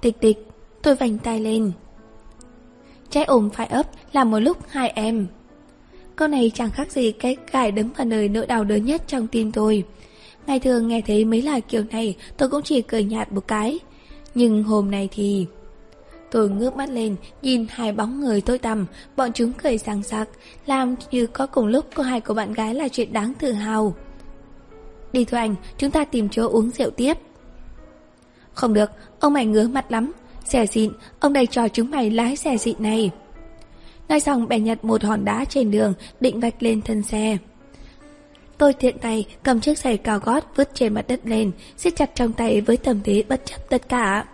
Tịch tịch, tôi vành tay lên. Trái ôm phải ấp là một lúc hai em. Câu này chẳng khác gì cái gài đấm vào nơi nỗi đau đớn nhất trong tim tôi. Ngày thường nghe thấy mấy lời kiểu này tôi cũng chỉ cười nhạt một cái. Nhưng hôm nay thì... Tôi ngước mắt lên, nhìn hai bóng người tôi tầm, bọn chúng cười sáng sặc, làm như có cùng lúc có hai cô bạn gái là chuyện đáng tự hào. Đi thôi anh, chúng ta tìm chỗ uống rượu tiếp. Không được, ông mày ngứa mặt lắm. Xe xịn, ông đây cho chúng mày lái xe xịn này. Ngay xong bèn nhặt một hòn đá trên đường, định vạch lên thân xe. Tôi tiện tay cầm chiếc giày cao gót vứt trên mặt đất lên, siết chặt trong tay với tâm thế bất chấp tất cả.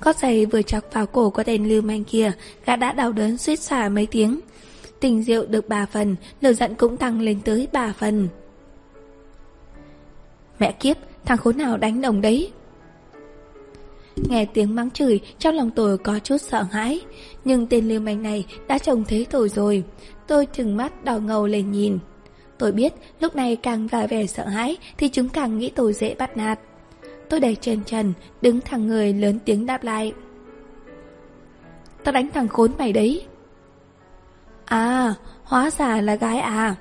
Gót giày vừa chọc vào cổ của tên lưu manh kia, gã đã đau đớn suýt xả mấy tiếng. Tình rượu được ba phần, lửa giận cũng tăng lên tới ba phần. Mẹ kiếp, thằng khốn nào đánh đồng đấy? Nghe tiếng mắng chửi, trong lòng tôi có chút sợ hãi. Nhưng tên lưu manh này đã trông thấy tôi rồi. Tôi trừng mắt đỏ ngầu lên nhìn. Tôi biết lúc này càng ra vẻ sợ hãi thì chúng càng nghĩ tôi dễ bắt nạt. Tôi đẩy trần trần, đứng thẳng người lớn tiếng đáp lại. Tao đánh thằng khốn mày đấy. À, hóa ra là gái à.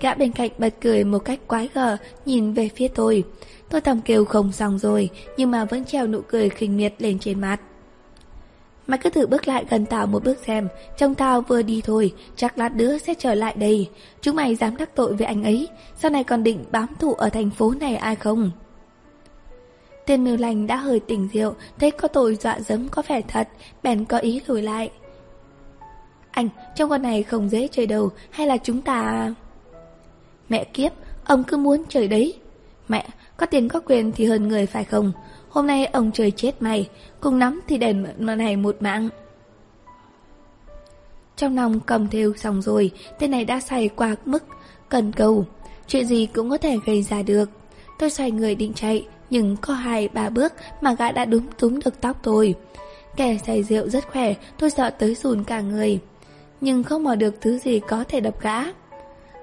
Gã bên cạnh bật cười một cách quái gở, nhìn về phía tôi. Tôi thầm kêu không xong rồi, nhưng mà vẫn treo nụ cười khinh miệt lên trên mặt. Mày cứ thử bước lại gần tao một bước xem, trông tao vừa đi thôi, chắc lát nữa sẽ trở lại đây. Chúng mày dám đắc tội với anh ấy, sau này còn định bám trụ ở thành phố này ai không? Tên mưu lành đã hơi tỉnh rượu, thấy có tội dọa dẫm có vẻ thật, bèn có ý lùi lại. Anh, trong con này không dễ chơi đâu, hay là chúng ta... À? Mẹ kiếp, ông cứ muốn chơi đấy. Mẹ, có tiền có quyền thì hơn người phải không? Hôm nay ông trời chết mày, cùng nắm thì đền mà này một mạng. Trong lòng cầm theo xong rồi, tên này đã say qua mức, cần cầu. Chuyện gì cũng có thể gây ra được. Tôi xoay người định chạy, nhưng có hai ba bước mà gã đã đúng túm được tóc tôi. Kẻ say rượu rất khỏe, tôi sợ tới sùn cả người. Nhưng không mò được thứ gì có thể đập gã.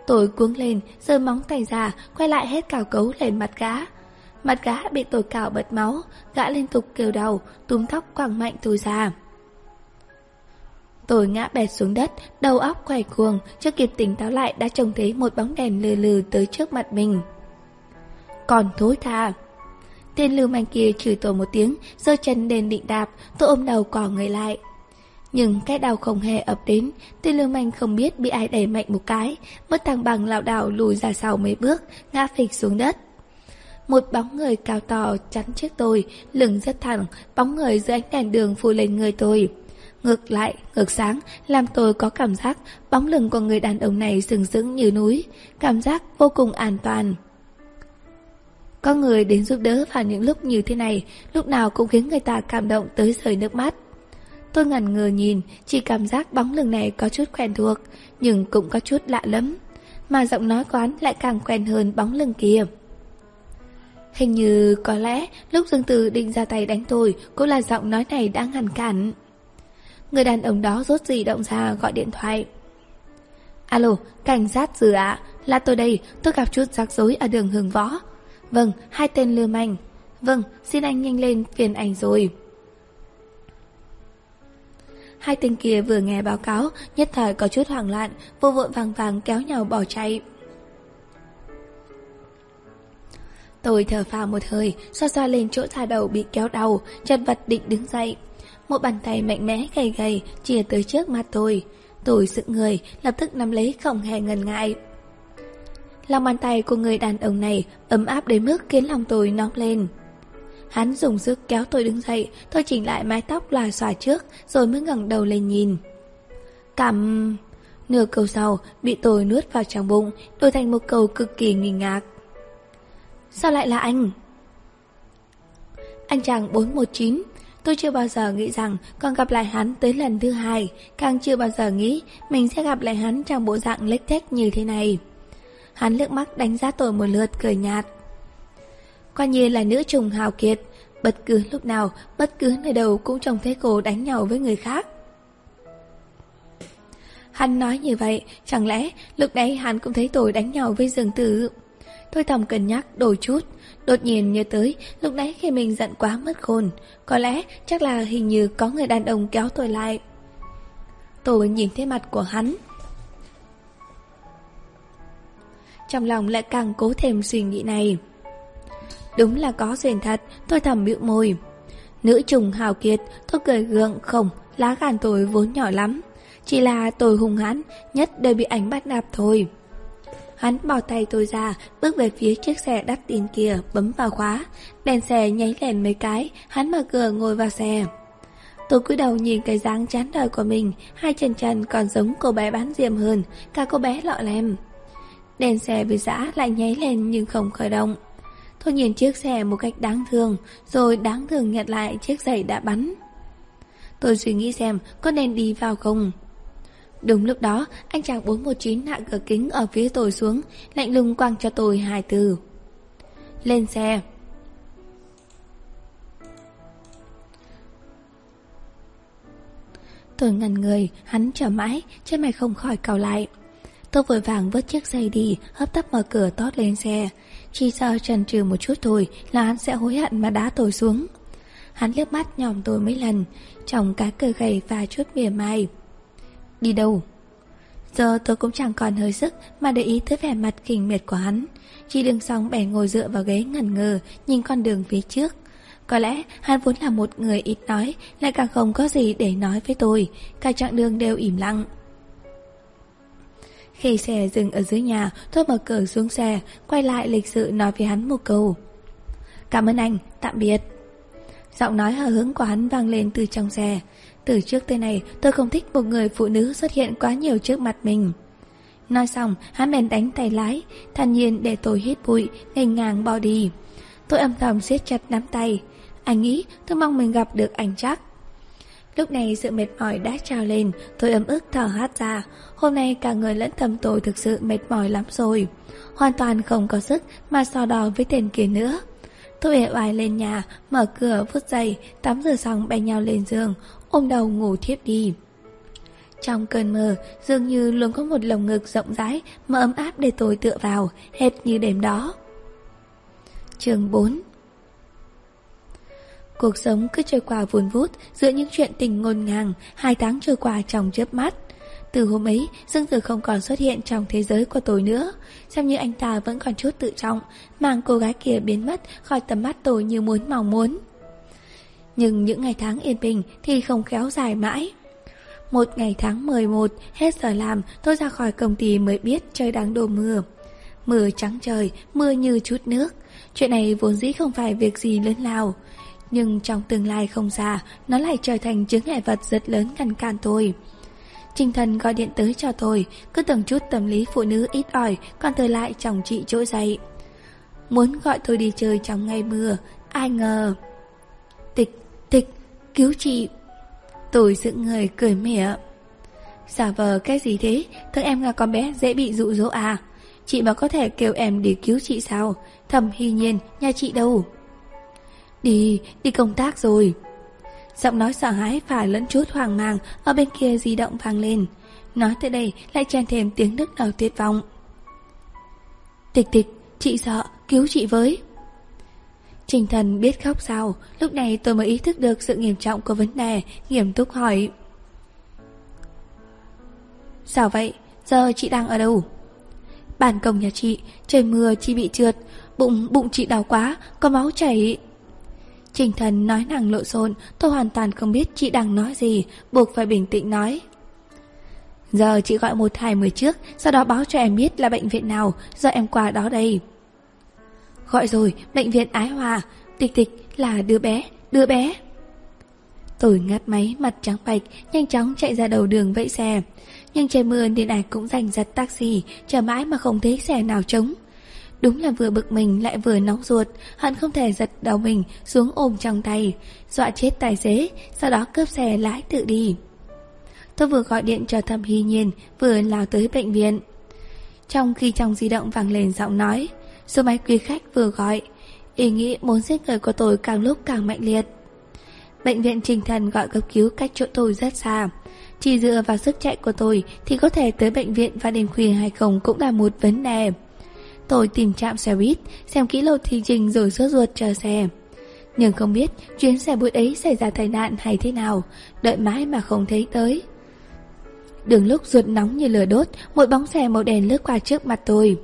Tôi cuống lên, giơ móng tay ra, quay lại hết cào cấu lên mặt gã. Mặt gã bị tôi cào bật máu, gã liên tục kêu đau, túm tóc quẳng mạnh tôi ra. Tôi ngã bẹt xuống đất, đầu óc quay cuồng, chưa kịp tỉnh táo lại đã trông thấy một bóng đèn lừ lừ tới trước mặt mình. Còn thối tha. Tên lưu manh kia chửi tôi một tiếng, giơ chân lên định đạp, tôi ôm đầu cỏ người lại. Nhưng cái đau không hề ập đến, tên lưu manh không biết bị ai đẩy mạnh một cái, mất thăng bằng lảo đảo lùi ra sau mấy bước, ngã phịch xuống đất. Một bóng người cao to chắn trước tôi, lưng rất thẳng, bóng người dưới ánh đèn đường phủ lên người tôi. Ngược lại, ngược sáng, làm tôi có cảm giác bóng lưng của người đàn ông này sừng sững như núi, cảm giác vô cùng an toàn. Có người đến giúp đỡ vào những lúc như thế này, lúc nào cũng khiến người ta cảm động tới rơi nước mắt. Tôi ngẩn ngờ nhìn, chỉ cảm giác bóng lưng này có chút quen thuộc, nhưng cũng có chút lạ lắm. Mà giọng nói quán lại càng quen hơn bóng lưng kia. Hình như có lẽ lúc Dương Tử định ra tay đánh tôi cũng là giọng nói này đang ngăn cản. Người đàn ông đó rốt gì động ra gọi điện thoại. Alo, cảnh sát dừa ạ, là tôi đây, tôi gặp chút rắc rối ở đường Hương Võ. Vâng, hai tên lừa manh. Vâng, xin anh nhanh lên, phiền ảnh rồi. Hai tên kia vừa nghe báo cáo, nhất thời có chút hoảng loạn, vô vội vàng vàng kéo nhau bỏ chạy. Tôi thở phào một hơi, xoa xoa lên chỗ da đầu bị kéo đầu chật vật định đứng dậy. Một bàn tay mạnh mẽ gầy gầy chìa tới trước mặt tôi. Tôi dựng người, lập tức nắm lấy không hề ngần ngại. Lòng bàn tay của người đàn ông này ấm áp đến mức khiến lòng tôi nóng lên. Hắn dùng sức kéo tôi đứng dậy, tôi chỉnh lại mái tóc là xòa trước, rồi mới ngẩng đầu lên nhìn. Cảm Nửa câu sau, bị tôi nuốt vào trong bụng, đổi thành một câu cực kỳ nghi ngạc. Sao lại là anh? Anh chàng 419 Tôi chưa bao giờ nghĩ rằng còn gặp lại hắn tới lần thứ hai Càng chưa bao giờ nghĩ mình sẽ gặp lại hắn trong bộ dạng lếch thếch như thế này Hắn lướt mắt đánh giá tôi một lượt cười nhạt Coi như là nữ trùng hào kiệt Bất cứ lúc nào, bất cứ nơi đâu cũng trông thấy cô đánh nhau với người khác. Hắn nói như vậy, chẳng lẽ lúc đấy hắn cũng thấy tôi đánh nhau với Dương Tử? Tôi thầm cân nhắc đôi chút, đột nhiên nhớ tới lúc nãy khi mình giận quá mất khôn, có lẽ chắc là hình như có người đàn ông kéo tôi lại. Tôi nhìn thấy mặt của hắn. Trong lòng lại càng cố thêm suy nghĩ này. Đúng là có duyên thật, tôi thầm bĩu môi. Nữ trùng hào kiệt, tôi cười gượng không, lá gan tôi vốn nhỏ lắm. Chỉ là tôi hung hãn, nhất đều bị ảnh bắt nạp thôi. Hắn bỏ tay tôi ra, bước về phía chiếc xe đắt tiền kia, bấm vào khóa. Đèn xe nháy lên mấy cái, hắn mở cửa ngồi vào xe. Tôi cúi đầu nhìn cái dáng chán đời của mình, hai chân chân còn giống cô bé bán diêm hơn, cả cô bé lọ lem. Đèn xe với giã lại nháy lên nhưng không khởi động. Tôi nhìn chiếc xe một cách đáng thương, rồi đáng thương nhặt lại chiếc giày đã bắn. Tôi suy nghĩ xem có nên đi vào không. Đúng lúc đó, anh chàng 419 hạ cửa kính ở phía tôi xuống, lạnh lùng quăng cho tôi hai từ. Lên xe. Tôi ngần người, hắn chờ mãi, chân mày không khỏi cào lại. Tôi vội vàng vớt chiếc giày đi, hấp tấp mở cửa tót lên xe. Chỉ sợ trần trừ một chút thôi là hắn sẽ hối hận mà đá tôi xuống. Hắn liếc mắt nhòm tôi mấy lần, trong cái cười gầy và chút mỉa mai. Đi đâu? Giờ tôi cũng chẳng còn hơi sức mà để ý tới vẻ mặt kinh miệt của hắn. Chỉ đường xong bèn ngồi dựa vào ghế ngẩn ngơ, nhìn con đường phía trước. Có lẽ hắn vốn là một người ít nói, lại càng không có gì để nói với tôi. Cả chặng đường đều im lặng. Khi xe dừng ở dưới nhà, tôi mở cửa xuống xe, quay lại lịch sự nói với hắn một câu. Cảm ơn anh, tạm biệt. Giọng nói hờ hứng của hắn vang lên từ trong xe. Từ trước tới nay tôi không thích một người phụ nữ xuất hiện quá nhiều trước mặt mình Nói xong hắn bèn đánh tay lái Thản nhiên để tôi hít bụi Ngành ngang bỏ đi Tôi âm thầm siết chặt nắm tay Anh nghĩ tôi mong mình gặp được anh chắc Lúc này sự mệt mỏi đã trào lên Tôi ấm ức thở hát ra Hôm nay cả người lẫn tâm tôi thực sự mệt mỏi lắm rồi Hoàn toàn không có sức Mà so đo với tên kia nữa Tôi ệ oài lên nhà Mở cửa vứt giày Tắm rửa xong bè nhau lên giường ôm đầu ngủ thiếp đi. Trong cơn mơ, dường như luôn có một lồng ngực rộng rãi mà ấm áp để tôi tựa vào, hệt như đêm đó. Chương 4 Cuộc sống cứ trôi qua vùn vút giữa những chuyện tình ngôn ngang, hai tháng trôi qua trong chớp mắt. Từ hôm ấy, Dương Tử không còn xuất hiện trong thế giới của tôi nữa. Xem như anh ta vẫn còn chút tự trọng, mang cô gái kia biến mất khỏi tầm mắt tôi như muốn mong muốn. Nhưng những ngày tháng yên bình thì không kéo dài mãi. Một ngày tháng 11, hết giờ làm, tôi ra khỏi công ty mới biết trời đang đổ mưa. Mưa trắng trời, mưa như chút nước. Chuyện này vốn dĩ không phải việc gì lớn lao. Nhưng trong tương lai không xa, nó lại trở thành chứng ngại vật rất lớn ngăn cản tôi. Trình thần gọi điện tới cho tôi, cứ tưởng chút tâm lý phụ nữ ít ỏi, còn tôi lại chồng chị trỗi dậy. Muốn gọi tôi đi chơi trong ngày mưa, ai ngờ... Tịch Tịch, cứu chị. Tôi dựng người cười mỉa. Giả vờ cái gì thế? Các em là con bé dễ bị dụ dỗ à? Chị mà có thể kêu em đi cứu chị sao? Thầm hy nhiên, nhà chị đâu? Đi, đi công tác rồi. Giọng nói sợ hãi phải lẫn chút hoang mang ở bên kia di động vang lên. Nói tới đây lại chen thêm tiếng nức nở tuyệt vọng. Tịch tịch, chị sợ, cứu chị với. Trình thần biết khóc sao Lúc này tôi mới ý thức được sự nghiêm trọng của vấn đề Nghiêm túc hỏi Sao vậy Giờ chị đang ở đâu Bàn công nhà chị Trời mưa chị bị trượt Bụng bụng chị đau quá Có máu chảy Trình thần nói nàng lộn xộn Tôi hoàn toàn không biết chị đang nói gì Buộc phải bình tĩnh nói. Giờ chị gọi một hai mười trước Sau đó báo cho em biết là bệnh viện nào Giờ em qua đó đây. Gọi rồi, bệnh viện Ái Hòa Tịch tịch là đứa bé, đứa bé. Tôi ngắt máy mặt trắng bạch Nhanh chóng chạy ra đầu đường vẫy xe. Nhưng trời mưa nên ai cũng giành giật taxi Chờ mãi mà không thấy xe nào trống. Đúng là vừa bực mình lại vừa nóng ruột, hắn không thể giật đầu mình xuống ôm trong tay Dọa chết tài xế, Sau đó cướp xe lái tự đi Tôi vừa gọi điện cho thầm hy nhiên, Vừa lao tới bệnh viện Trong khi trong di động vang lên giọng nói, Số máy quý khách vừa gọi ý nghĩ muốn giết người của tôi càng lúc càng mạnh liệt. Bệnh viện Trình Thần gọi cấp cứu cách chỗ tôi rất xa. Chỉ dựa vào sức chạy của tôi thì có thể tới bệnh viện vào đêm khuya hay không cũng là một vấn đề. Tôi tìm trạm xe buýt, xem kỹ lộ thị trình rồi sốt ruột chờ xe. Nhưng không biết chuyến xe buýt ấy xảy ra tai nạn hay thế nào, đợi mãi mà không thấy tới. Đường lúc ruột nóng như lửa đốt, một bóng xe màu đen lướt qua trước mặt tôi.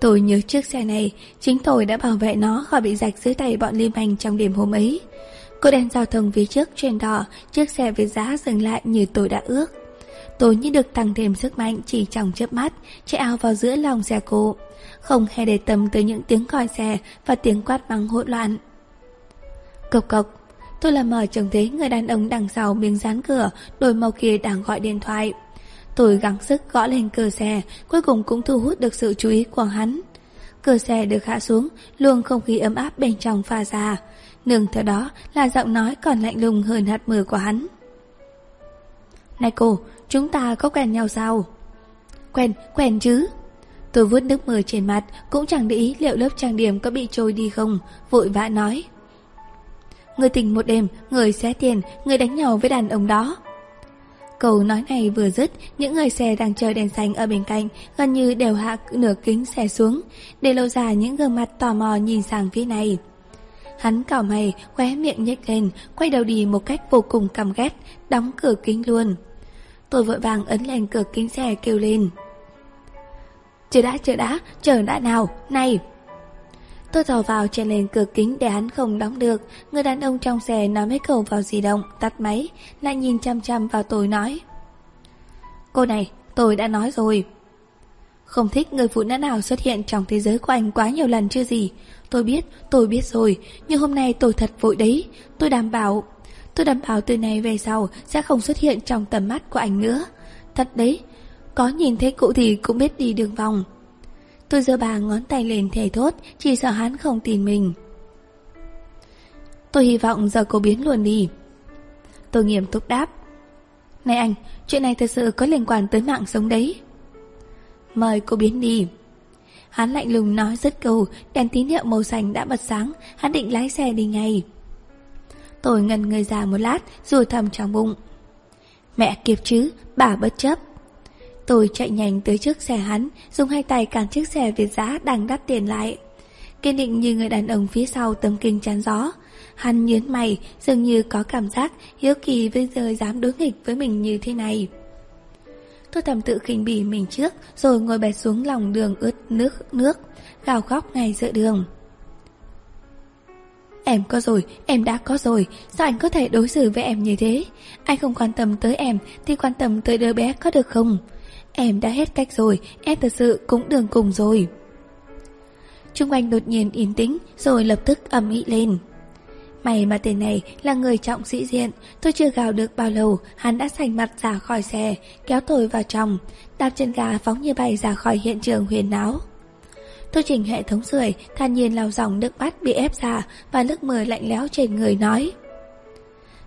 Tôi nhớ chiếc xe này, chính tôi đã bảo vệ nó khỏi bị rạch dưới tay bọn Liêm Hành trong đêm hôm ấy. Cô đèn giao thông phía trước trên đỏ, chiếc xe với giá dừng lại như tôi đã ước. Tôi như được tăng thêm sức mạnh chỉ trong chớp mắt, chạy áo vào giữa lòng xe cộ. Không hề để tâm tới những tiếng còi xe và tiếng quát mắng hỗn loạn. Cộc cộc, tôi là mở trông thấy người đàn ông đằng sau miếng dán cửa, đôi màu kia đang gọi điện thoại. Tôi gắng sức gõ lên cửa xe, cuối cùng cũng thu hút được sự chú ý của hắn. Cửa xe được hạ xuống, luồng không khí ấm áp bên trong pha ra. Nương theo đó là giọng nói còn lạnh lùng hơn hạt mưa của hắn. Này cô, chúng ta có quen nhau sao? Quen, quen chứ. Tôi vuốt nước mờ trên mặt, cũng chẳng để ý liệu lớp trang điểm có bị trôi đi không, vội vã nói. Người tình một đêm, người xé tiền, người đánh nhau với đàn ông đó. Câu nói này vừa dứt, những người xe đang chờ đèn xanh ở bên cạnh gần như đều hạ nửa kính xe xuống, để lâu ra những gương mặt tò mò nhìn sang phía này. Hắn cào mày, khóe miệng nhếch lên, quay đầu đi một cách vô cùng căm ghét, đóng cửa kính luôn. Tôi vội vàng ấn lên cửa kính xe kêu lên. Chờ đã, chờ đã, chờ đã nào, này! Tôi thò vào chen lên cửa kính để hắn không đóng được. Người đàn ông trong xe nói mấy câu vào di động, tắt máy, lại nhìn chăm chăm vào tôi nói. Cô này, tôi đã nói rồi. Không thích người phụ nữ nào xuất hiện trong thế giới của anh quá nhiều lần chưa gì. Tôi biết, tôi biết rồi, nhưng hôm nay tôi thật vội đấy. Tôi đảm bảo, tôi đảm bảo từ nay về sau sẽ không xuất hiện trong tầm mắt của anh nữa. Thật đấy, có nhìn thấy cụ thì cũng biết đi đường vòng. Tôi giơ bà ngón tay lên thề thốt, chỉ sợ hắn không tin mình. Tôi hy vọng giờ cô biến luôn đi. Tôi nghiêm túc đáp. Này anh, chuyện này thật sự có liên quan tới mạng sống đấy. Mời cô biến đi. Hắn lạnh lùng nói rất câu, đèn tín hiệu màu xanh đã bật sáng, hắn định lái xe đi ngay. Tôi ngần người ra một lát, rồi thầm trong bụng. Mẹ kịp chứ, bà bất chấp. Tôi chạy nhanh tới trước xe hắn, dùng hai tay cản chiếc xe Việt giá đang đắt tiền lại. Kiên định như người đàn ông phía sau tấm kinh chắn gió. Hắn nhớn mày, dường như có cảm giác hiếu kỳ bây giờ dám đối nghịch với mình như thế này. Tôi thầm tự khinh bỉ mình trước, rồi ngồi bệt xuống lòng đường ướt nước nước, gào khóc ngay giữa đường. Em có rồi, em đã có rồi, sao anh có thể đối xử với em như thế? Anh không quan tâm tới em thì quan tâm tới đứa bé có được không? Em đã hết cách rồi, em thật sự cũng đường cùng rồi. Trung quanh đột nhiên yên tĩnh rồi lập tức ầm ĩ lên. May mà tên này là người trọng sĩ diện, tôi chưa gào được bao lâu, hắn đã sành mặt ra khỏi xe, kéo tôi vào trong, đạp chân gà phóng như bay ra khỏi hiện trường huyền náo. Tôi chỉnh hệ thống sưởi, thản nhiên lau dòng nước mắt bị ép ra và nước mưa lạnh lẽo trên người nói.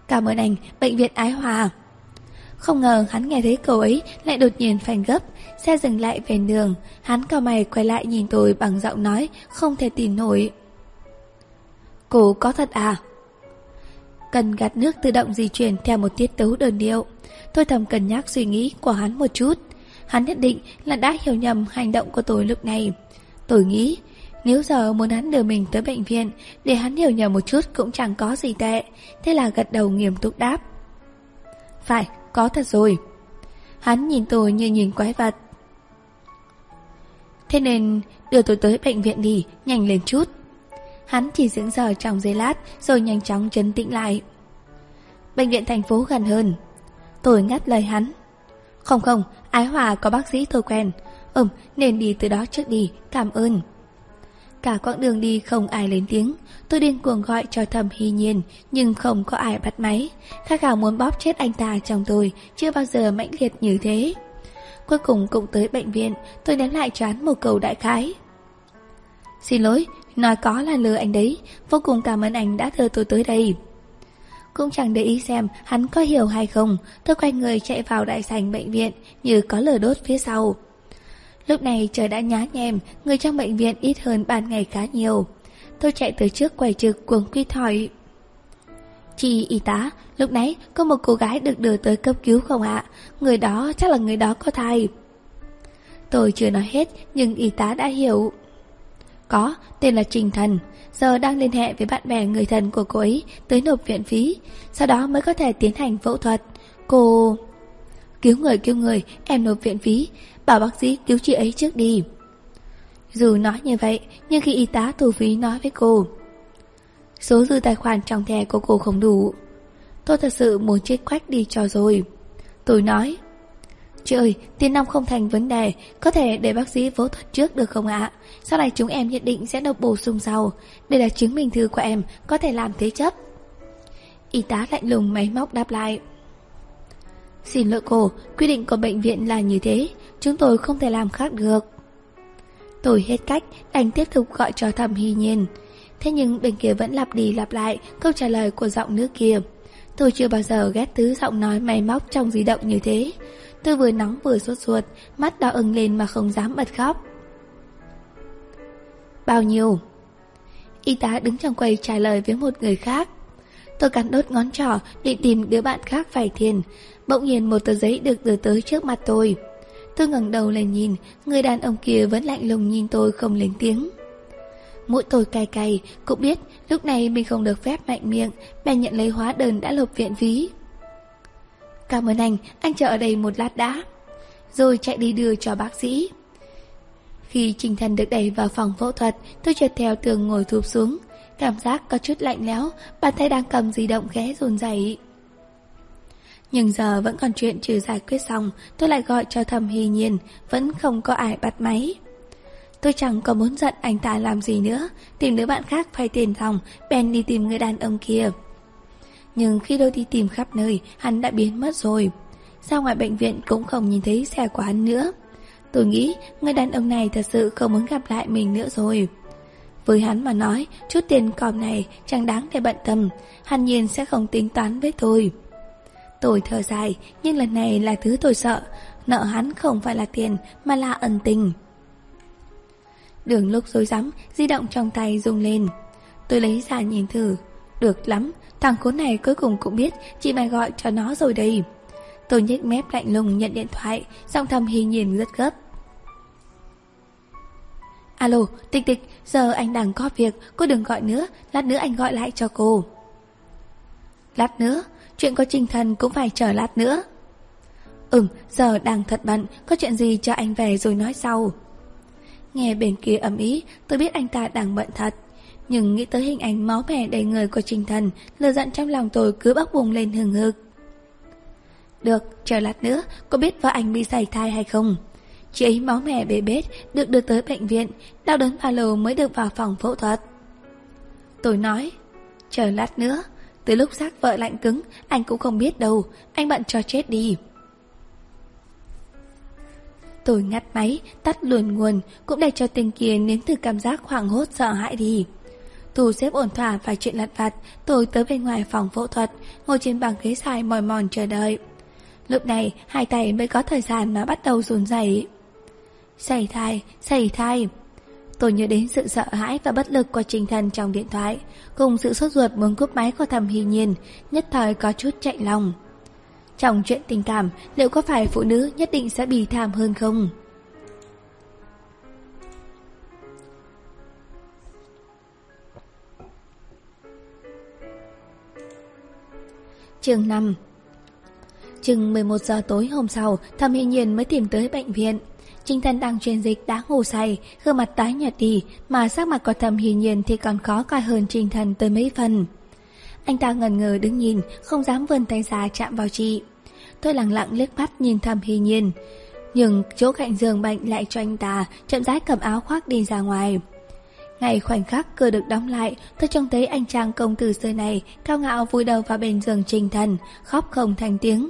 Cảm ơn anh, bệnh viện Ái Hòa. Không ngờ hắn nghe thấy câu ấy lại đột nhiên phanh gấp, xe dừng lại về đường, hắn cao mày quay lại nhìn tôi bằng giọng nói không thể tin nổi. Cô có thật à? Cần gạt nước tự động di chuyển theo một tiết tấu đơn điệu. Tôi thầm cân nhắc suy nghĩ của hắn một chút. Hắn nhất định là đã hiểu nhầm hành động của tôi lúc này. Tôi nghĩ, nếu giờ muốn hắn đưa mình tới bệnh viện, để hắn hiểu nhầm một chút cũng chẳng có gì tệ. Thế là gật đầu nghiêm túc đáp. Phải, có thật rồi. Hắn nhìn tôi như nhìn quái vật. Thế nên đưa tôi tới bệnh viện đi, nhanh lên chút. Hắn chỉ dưỡng giờ trong giây lát rồi nhanh chóng chấn tĩnh lại. Bệnh viện thành phố gần hơn. Tôi ngắt lời hắn. Không không, Ái Hòa có bác sĩ tôi quen. Ừm, nên đi từ đó trước đi, cảm ơn. Cả quãng đường đi không ai lên tiếng. Tôi điên cuồng gọi cho thầm hy nhiên Nhưng không có ai bắt máy. Khát khảo muốn bóp chết anh ta trong tôi Chưa bao giờ mãnh liệt như thế. Cuối cùng cũng tới bệnh viện Tôi ném lại choán một câu đại khái. Xin lỗi Nói có là lừa anh đấy. Vô cùng cảm ơn anh đã đưa tôi tới đây. Cũng chẳng để ý xem hắn có hiểu hay không. Tôi quay người chạy vào đại sảnh bệnh viện Như có lửa đốt phía sau. Lúc này trời đã nhá nhem, người trong bệnh viện ít hơn ban ngày khá nhiều. Tôi chạy tới trước quầy trực cuồng quy thỏi. Chị y tá, lúc nãy có một cô gái được đưa tới cấp cứu không ạ? Người đó chắc là người đó có thai. Tôi chưa nói hết nhưng y tá đã hiểu. Có, tên là Trình Thần. Giờ đang liên hệ với bạn bè người thân của cô ấy tới nộp viện phí. Sau đó mới có thể tiến hành phẫu thuật. Cô... Cứu người cứu người, em nộp viện phí. Bảo bác sĩ cứu chị ấy trước đi. Dù nói như vậy, nhưng khi y tá thu phí nói với cô Số dư tài khoản trong thẻ của cô không đủ. Tôi thật sự muốn chết quách đi cho rồi. Tôi nói Chị ơi, tiền nong không thành vấn đề Có thể để bác sĩ phẫu thuật trước được không ạ? Sau này chúng em nhất định sẽ nộp bổ sung sau. Đây là chứng minh thư của em Có thể làm thế chấp. Y tá lạnh lùng máy móc đáp lại Xin lỗi cô Quy định của bệnh viện là như thế. Chúng tôi không thể làm khác được. Tôi hết cách, Đành tiếp tục gọi cho thẩm hy nhiên. Thế nhưng bên kia vẫn lặp đi lặp lại Câu trả lời của giọng nữ kia. Tôi chưa bao giờ ghét thứ giọng nói máy móc trong di động như thế. Tôi vừa nóng vừa sốt ruột, Mắt đỏ ửng lên mà không dám bật khóc. Bao nhiêu? Y tá đứng trong quầy trả lời với một người khác. Tôi cắn đốt ngón trỏ, định tìm đứa bạn khác phải thiền. Bỗng nhiên một tờ giấy được đưa tới trước mặt tôi. Tôi ngẩng đầu lên nhìn, Người đàn ông kia vẫn lạnh lùng nhìn tôi không lên tiếng. Mũi tôi cay cay, Cũng biết lúc này mình không được phép mạnh miệng, Bèn nhận lấy hóa đơn đã lộp viện phí. Cảm ơn anh Anh chờ ở đây một lát đã. Rồi chạy đi đưa cho bác sĩ. Khi Trình Thần được đẩy vào phòng phẫu thuật, Tôi chợt theo tường ngồi thụp xuống. Cảm giác có chút lạnh lẽo, Bàn tay đang cầm di động ghé rồn rẩy nhưng giờ vẫn còn chuyện chưa giải quyết xong, Tôi lại gọi cho thầm hy nhiên, Vẫn không có ai bắt máy. Tôi chẳng có muốn giận anh ta làm gì nữa, Tìm đứa bạn khác phải tiền phòng ben đi tìm người đàn ông kia. Nhưng khi tôi đi tìm khắp nơi, Hắn đã biến mất rồi. Ra ngoài bệnh viện cũng không nhìn thấy xe của hắn nữa. Tôi nghĩ người đàn ông này thật sự không muốn gặp lại mình nữa rồi. Với hắn mà nói, Chút tiền còm này chẳng đáng để bận tâm, Hắn nhiên sẽ không tính toán với tôi. Tôi thở dài, nhưng lần này là thứ tôi sợ. Nợ hắn không phải là tiền, mà là ẩn tình. Đường lúc rối rắm di động trong tay rung lên. Tôi lấy ra nhìn thử. Được lắm, thằng khốn này cuối cùng cũng biết chị mày gọi cho nó rồi đây. Tôi nhếch mép lạnh lùng nhận điện thoại, giọng thầm hi nhìn rất gấp. Alo, tịch tịch, giờ anh đang có việc, cô đừng gọi nữa, lát nữa anh gọi lại cho cô. Lát nữa, Chuyện có trình thần cũng phải chờ lát nữa. Ừm, giờ đang thật bận Có chuyện gì cho anh về rồi nói sau. Nghe bên kia ầm ý Tôi biết anh ta đang bận thật. Nhưng nghĩ tới hình ảnh máu mẻ đầy người của trình thần Lừa giận trong lòng tôi cứ bốc bùng lên hừng hực. Được, chờ lát nữa Có biết vợ anh bị sảy thai hay không? Chị ấy máu mẻ bê bết Được đưa tới bệnh viện Đau đớn ba lồ mới được vào phòng phẫu thuật. Tôi nói Chờ lát nữa từ lúc xác vợ lạnh cứng Anh cũng không biết đâu. Anh bận cho chết đi. Tôi ngắt máy Tắt luồn nguồn Cũng để cho tình kia nếm thử cảm giác hoảng hốt sợ hãi đi. Thu xếp ổn thỏa vài chuyện lặt vặt Tôi tới bên ngoài phòng phẫu thuật Ngồi trên bàn ghế dài mỏi mòn chờ đợi. Lúc này hai tay mới có thời gian mà bắt đầu run rẩy. Xảy thai, xảy thai. Tôi nhớ đến sự sợ hãi và bất lực của trình thần trong điện thoại, cùng sự sốt ruột muốn cúp máy của thầm hy nhiên, nhất thời có chút chạy lòng. Trong chuyện tình cảm, liệu có phải phụ nữ nhất định sẽ bị thảm hơn không? Chương 5 Chừng 11 giờ tối hôm sau, Thẩm Hy Nhiên mới tìm tới bệnh viện. Trinh thần đang truyền dịch đã ngủ say, gương mặt tái nhợt đi, mà sắc mặt của thầm hiền nhiên thì còn khó coi hơn Trinh thần tới mấy phần. Anh ta ngần ngờ đứng nhìn, không dám vươn tay ra chạm vào chị. Tôi lặng lặng liếc mắt nhìn thầm hiền nhiên, nhưng chỗ cạnh giường bệnh lại cho anh ta chậm rãi cầm áo khoác đi ra ngoài. Ngày khoảnh khắc cửa được đóng lại, tôi trông thấy anh chàng công tử xưa này cao ngạo vùi đầu vào bên giường trình thần, khóc không thành tiếng.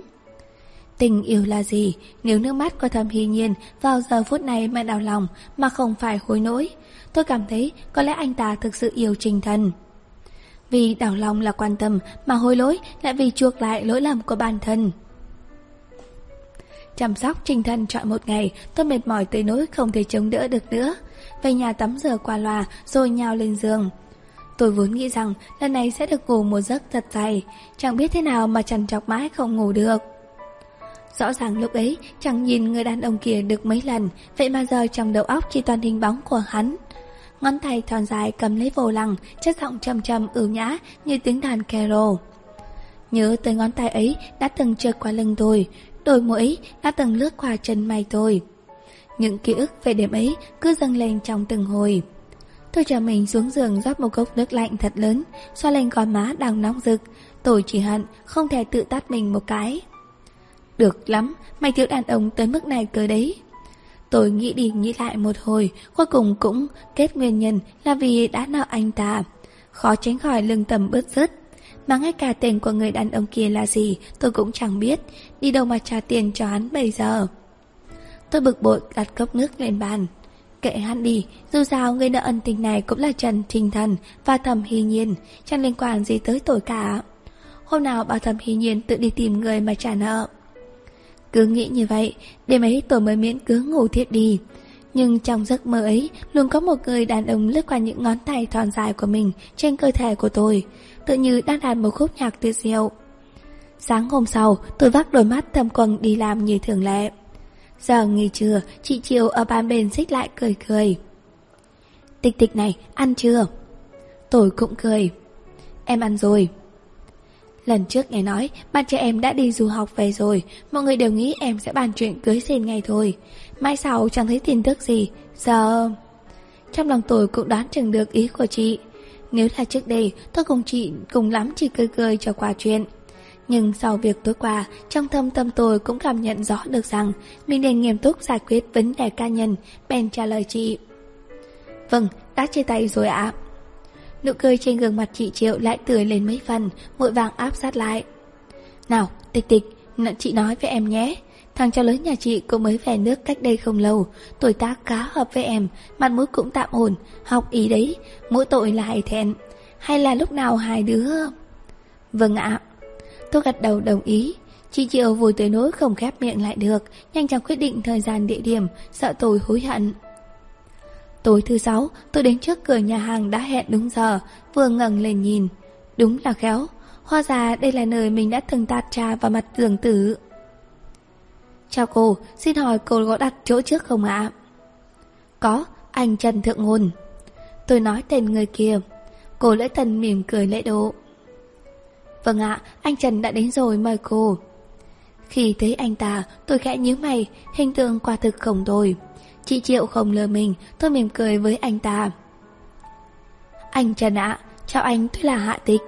Tình yêu là gì nếu nước mắt của thầm hy nhiên vào giờ phút này mà đau lòng mà không phải hối nỗi? Tôi cảm thấy có lẽ anh ta thực sự yêu trình thần. Vì đau lòng là quan tâm mà hối lỗi lại vì chuộc lại lỗi lầm của bản thân. chăm sóc trình thân trọn một ngày, tôi mệt mỏi tới nỗi không thể chống đỡ được nữa. Về nhà tắm rửa qua loa rồi nhào lên giường. Tôi vốn nghĩ rằng lần này sẽ được ngủ một giấc thật dài, chẳng biết thế nào mà trằn trọc mãi không ngủ được. Rõ ràng lúc ấy chẳng nhìn người đàn ông kia được mấy lần, vậy mà giờ trong đầu óc chỉ toàn hình bóng của hắn. Ngón tay thon dài cầm lấy vô lăng, chất giọng trầm trầm ưu nhã như tiếng đàn carol. Nhớ tới ngón tay ấy đã từng trượt qua lưng tôi, đôi môi đã từng lướt qua chân mày tôi. Những ký ức về đêm ấy cứ dâng lên trong từng hồi. Tôi cho mình xuống giường rót một cốc nước lạnh thật lớn, xoa lên gò má đang nóng rực. Tôi chỉ hận không thể tự tắt mình một cái. Được lắm, mày thiếu đàn ông tới mức này cơ đấy. Tôi nghĩ đi nghĩ lại một hồi, cuối cùng cũng kết nguyên nhân là vì đã nợ anh ta. Khó tránh khỏi lưng tầm bớt rứt. Mà ngay cả tên của người đàn ông kia là gì tôi cũng chẳng biết, đi đâu mà trả tiền cho hắn bây giờ. Tôi bực bội đặt cốc nước lên bàn. Kệ hắn đi, dù sao người nợ ân tình này cũng là Trần Trình Thần và Thẩm Hy Nhiên, chẳng liên quan gì tới tôi cả. Hôm nào bảo Thẩm Hy Nhiên tự đi tìm người mà trả nợ. Cứ nghĩ như vậy, đêm ấy tôi mới miễn cưỡng ngủ thiếp đi. Nhưng trong giấc mơ ấy, luôn có một người đàn ông lướt qua những ngón tay thon dài của mình trên cơ thể của tôi, tự như đang đàn một khúc nhạc tuyệt diệu. Sáng hôm sau, tôi vác đôi mắt thâm quầng đi làm như thường lệ. Giờ nghỉ trưa, chị Triều ở bàn bên xích lại cười cười. Tịch tịch này, ăn chưa? Tôi cũng cười. Em ăn rồi. Lần trước nghe nói, bạn trẻ em đã đi du học về rồi, mọi người đều nghĩ em sẽ bàn chuyện cưới xin ngay thôi. Mai sau chẳng thấy tin tức gì, giờ... Trong lòng tôi cũng đoán chừng được ý của chị. Nếu là trước đây, tôi cùng chị cùng lắm chỉ cười cười cho qua chuyện. Nhưng sau việc tối qua, trong thâm tâm tôi cũng cảm nhận rõ được rằng mình nên nghiêm túc giải quyết vấn đề cá nhân, bèn trả lời chị. Vâng, đã chia tay rồi ạ. Nụ cười trên gương mặt chị Triệu lại tươi lên mấy phần, vội vàng áp sát lại. Nào, tịch tịch, chị nói với em nhé. Thằng cháu lớn nhà chị cũng mới về nước cách đây không lâu, tuổi tác khá hợp với em, mặt mũi cũng tạm ổn, học ý đấy, mỗi tội là hài thẹn. Hay là lúc nào hai đứa... Vâng ạ. Tôi gật đầu đồng ý. Chị Triệu vui tới nỗi không khép miệng lại được, nhanh chóng quyết định thời gian địa điểm, sợ tôi hối hận. Tối thứ sáu, tôi đến trước cửa nhà hàng đã hẹn đúng giờ, vừa ngẩng lên nhìn. Đúng là khéo, hoa ra đây là nơi mình đã từng tạt trà vào mặt tưởng tử. Chào cô, xin hỏi cô có đặt chỗ trước không ạ? Có, anh Trần Thượng Ngôn. Tôi nói tên người kia. Cô lễ thần mỉm cười lễ độ. Vâng ạ, anh Trần đã đến rồi mời cô. Khi thấy anh ta, tôi khẽ nhíu mày, hình tượng quả thực không tồi. Chị Triệu không lừa mình, tôi mỉm cười với anh ta. Anh Trần ạ, chào anh, tôi là Hạ Tịch.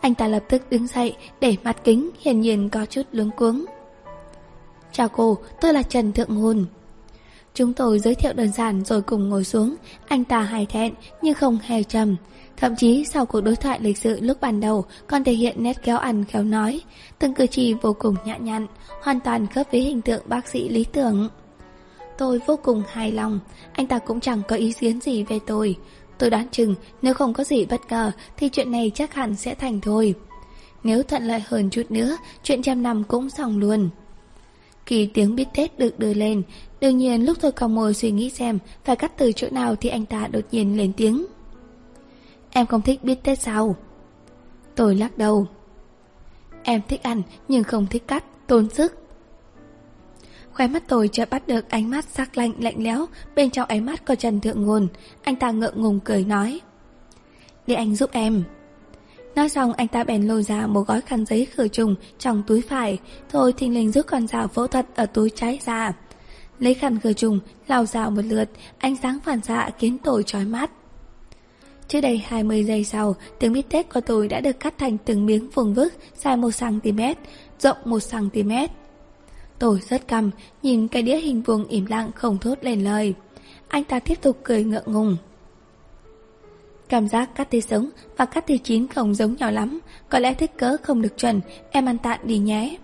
Anh ta lập tức đứng dậy, để mặt kính, hiển nhiên có chút luống cuống. Chào cô, tôi là Trần Thượng Ngôn. Chúng tôi giới thiệu đơn giản rồi cùng ngồi xuống, anh ta hài thẹn nhưng không hề trầm. Thậm chí sau cuộc đối thoại lịch sự lúc ban đầu còn thể hiện nét kéo ăn khéo nói, từng cử chỉ vô cùng nhã nhặn, hoàn toàn khớp với hình tượng bác sĩ lý tưởng. Tôi vô cùng hài lòng, anh ta cũng chẳng có ý kiến gì về tôi. Tôi đoán chừng nếu không có gì bất ngờ thì chuyện này chắc hẳn sẽ thành thôi. Nếu thuận lợi hơn chút nữa, chuyện trăm năm cũng xong luôn. Khi tiếng biết Tết được đưa lên, đương nhiên lúc tôi còn ngồi suy nghĩ xem phải cắt từ chỗ nào thì anh ta đột nhiên lên tiếng. Em không thích biết Tết sao? Tôi lắc đầu. Em thích ăn nhưng không thích cắt, tốn sức. Khóe mắt tôi chợt bắt được ánh mắt sắc lạnh lạnh lẽo bên trong ánh mắt có Trần Thượng Ngôn. Anh ta ngượng ngùng cười nói. Để anh giúp em. Nói xong anh ta bèn lôi ra một gói khăn giấy khử trùng trong túi phải, thôi thình lình rút con dao phẫu thuật ở túi trái ra. Lấy khăn khử trùng, lao dao một lượt, ánh sáng phản xạ khiến tôi chói mắt. Trước đây 20 giây sau, tiếng bít tết của tôi đã được cắt thành từng miếng vuông vức dài 1cm, rộng 1cm. Tôi rất căm, nhìn cái đĩa hình vuông im lặng không thốt lên lời. Anh ta tiếp tục cười ngượng ngùng. Cảm giác cắt tê sống và cắt tê chín không giống nhau lắm, có lẽ thích cỡ không được chuẩn, em ăn tạm đi nhé.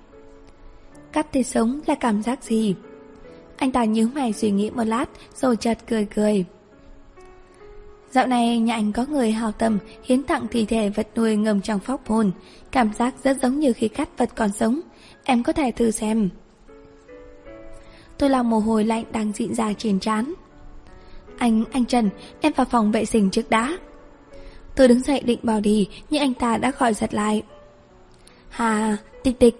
Cắt tê sống là cảm giác gì? Anh ta nhíu mày suy nghĩ một lát rồi chợt cười cười. Dạo này nhà anh có người hào tâm hiến tặng thi thể vật nuôi ngầm trong phóc hồn, cảm giác rất giống như khi cắt vật còn sống. Em có thể thử xem tôi làm mồ hôi lạnh đang dịn ra trên trán. Anh, anh Trần, em vào phòng vệ sinh trước đã. Tôi đứng dậy định bảo đi, nhưng anh ta đã gọi giật lại. Hà, tịch tịch,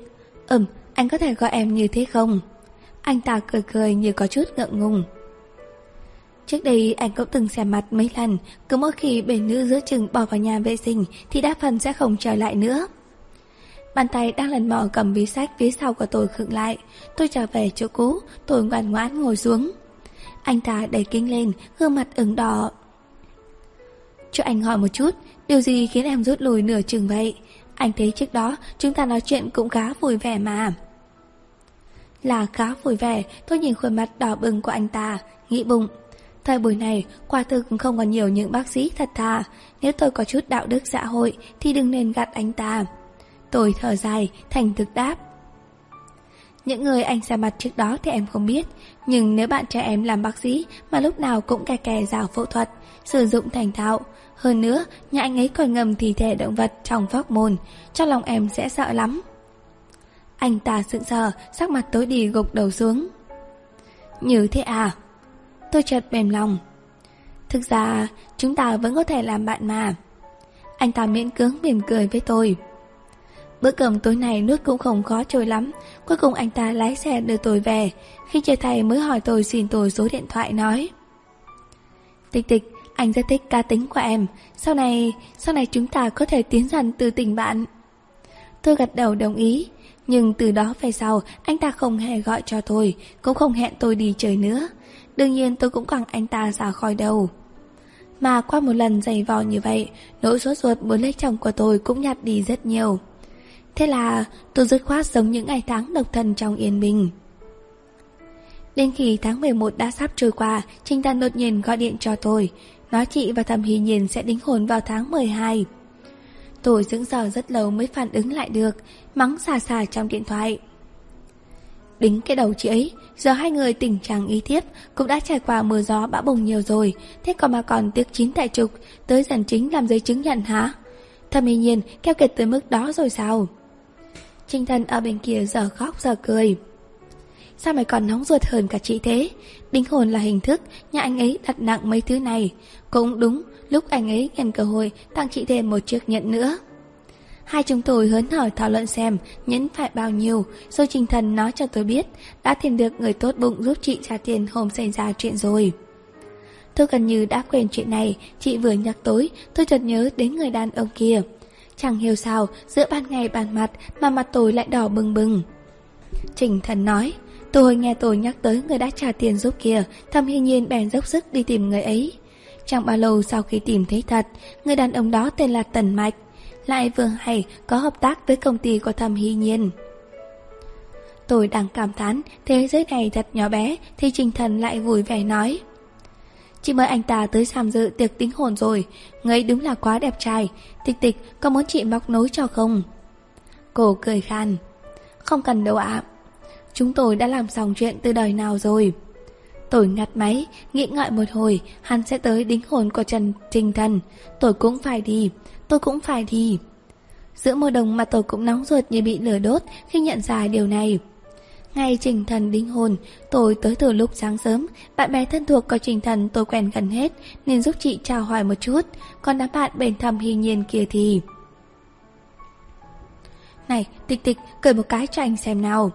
ừm, anh có thể gọi em như thế không? Anh ta cười cười như có chút ngượng ngùng. Trước đây anh cũng từng xem mặt mấy lần, cứ mỗi khi bể nữ giữa chừng bỏ vào nhà vệ sinh thì đa phần sẽ không trở lại nữa. Bàn tay đang lần mò cầm ví sách phía sau của tôi khựng lại. Tôi trở về chỗ cũ, tôi ngoan ngoãn ngồi xuống. Anh ta đẩy kinh lên, gương mặt ửng đỏ. Cho anh hỏi một chút, điều gì khiến em rút lùi nửa chừng vậy? Anh thấy trước đó chúng ta nói chuyện cũng khá vui vẻ mà. Là khá vui vẻ, tôi nhìn khuôn mặt đỏ bừng của anh ta, nghĩ bụng. Thời buổi này, quả thực không còn nhiều những bác sĩ thật thà. Nếu tôi có chút đạo đức xã hội thì đừng nên gạt anh ta. Tôi thở dài, thành thực đáp. Những người anh ra mặt trước đó thì em không biết Nhưng nếu bạn trai em làm bác sĩ Mà lúc nào cũng kè kè rào phẫu thuật Sử dụng thành thạo Hơn nữa, nhà anh ấy còn ngầm thi thể động vật trong phóc môn Trong lòng em sẽ sợ lắm. Anh ta sững sờ Sắc mặt tối đi gục đầu xuống. Như thế à? Tôi chợt mềm lòng. Thực ra, chúng ta vẫn có thể làm bạn mà. Anh ta miễn cưỡng mỉm cười với tôi. Bữa cơm tối nay nước cũng không khó trôi lắm. Cuối cùng anh ta lái xe đưa tôi về. Khi chơi thầy mới hỏi tôi xin tôi số điện thoại nói. Tịch tịch, anh rất thích cá tính của em. Sau này, sau này chúng ta có thể tiến dần từ tình bạn. Tôi gật đầu đồng ý. Nhưng từ đó về sau Anh ta không hề gọi cho tôi Cũng không hẹn tôi đi chơi nữa. Đương nhiên tôi cũng quẳng anh ta ra khỏi đầu. Mà qua một lần giày vò như vậy Nỗi sốt ruột muốn lấy chồng của tôi cũng nhạt đi rất nhiều. Thế là tôi dứt khoát sống những ngày tháng độc thân trong yên bình. Đến khi tháng 11 đã sắp trôi qua, Trinh Tân đột nhiên gọi điện cho tôi, nói chị và thầm Hy Nhiên sẽ đính hôn vào tháng 12. Tôi dưỡng giờ rất lâu mới phản ứng lại được, mắng xà xà trong điện thoại. Đính cái đầu chị ấy, giờ hai người tình trạng ý thiếp cũng đã trải qua mưa gió bão bùng nhiều rồi, thế còn mà còn tiếc chín tại trục, tới dần chính làm giấy chứng nhận hả? thầm Hy Nhiên keo kiệt tới mức đó rồi sao? Trinh Thần ở bên kia giờ khóc giờ cười. Sao mày còn nóng ruột hơn cả chị thế? Đính hồn là hình thức, nhà anh ấy đặt nặng mấy thứ này. Cũng đúng, lúc anh ấy nhận cơ hội tặng chị thêm một chiếc nhẫn nữa. Hai chúng tôi hớn hở thảo luận xem nhẫn phải bao nhiêu, rồi Trình Thần nói cho tôi biết đã tìm được người tốt bụng giúp chị trả tiền hôm xảy ra chuyện rồi. Tôi gần như đã quên chuyện này, chị vừa nhắc tối, tôi chợt nhớ đến người đàn ông kia. Chẳng hiểu sao giữa ban ngày bàn mặt mà mặt tôi lại đỏ bừng bừng. Trình thần nói, tôi nghe tôi nhắc tới người đã trả tiền giúp kia, thầm hy nhiên bèn dốc sức đi tìm người ấy. Chẳng bao lâu sau khi tìm thấy thật, người đàn ông đó tên là Tần Mạch, lại vừa hay có hợp tác với công ty của thầm hy nhiên. Tôi đang cảm thán thế giới này thật nhỏ bé thì Trình Thần lại vui vẻ nói. Chị mời anh ta tới tham dự tiệc tính hồn rồi. Người đúng là quá đẹp trai. Tịch tịch, có muốn chị móc nối cho không? Cô cười khan. Không cần đâu ạ. Chúng tôi đã làm xong chuyện từ đời nào rồi? Tôi ngặt máy, Nghĩ ngợi một hồi, Hắn sẽ tới đính hồn của Trần Trình Thần. Tôi cũng phải đi. Tôi cũng phải đi. Giữa mùa đông mà tôi cũng nóng ruột như bị lửa đốt Khi nhận ra điều này. Ngày Trình Thần đính hôn, tôi tới từ lúc sáng sớm, bạn bè thân thuộc có Trình Thần tôi quen gần hết, nên giúp chị chào hỏi một chút, còn đám bạn bên thầm hy nhiên kia thì... Này, tịch tịch, cười một cái cho anh xem nào.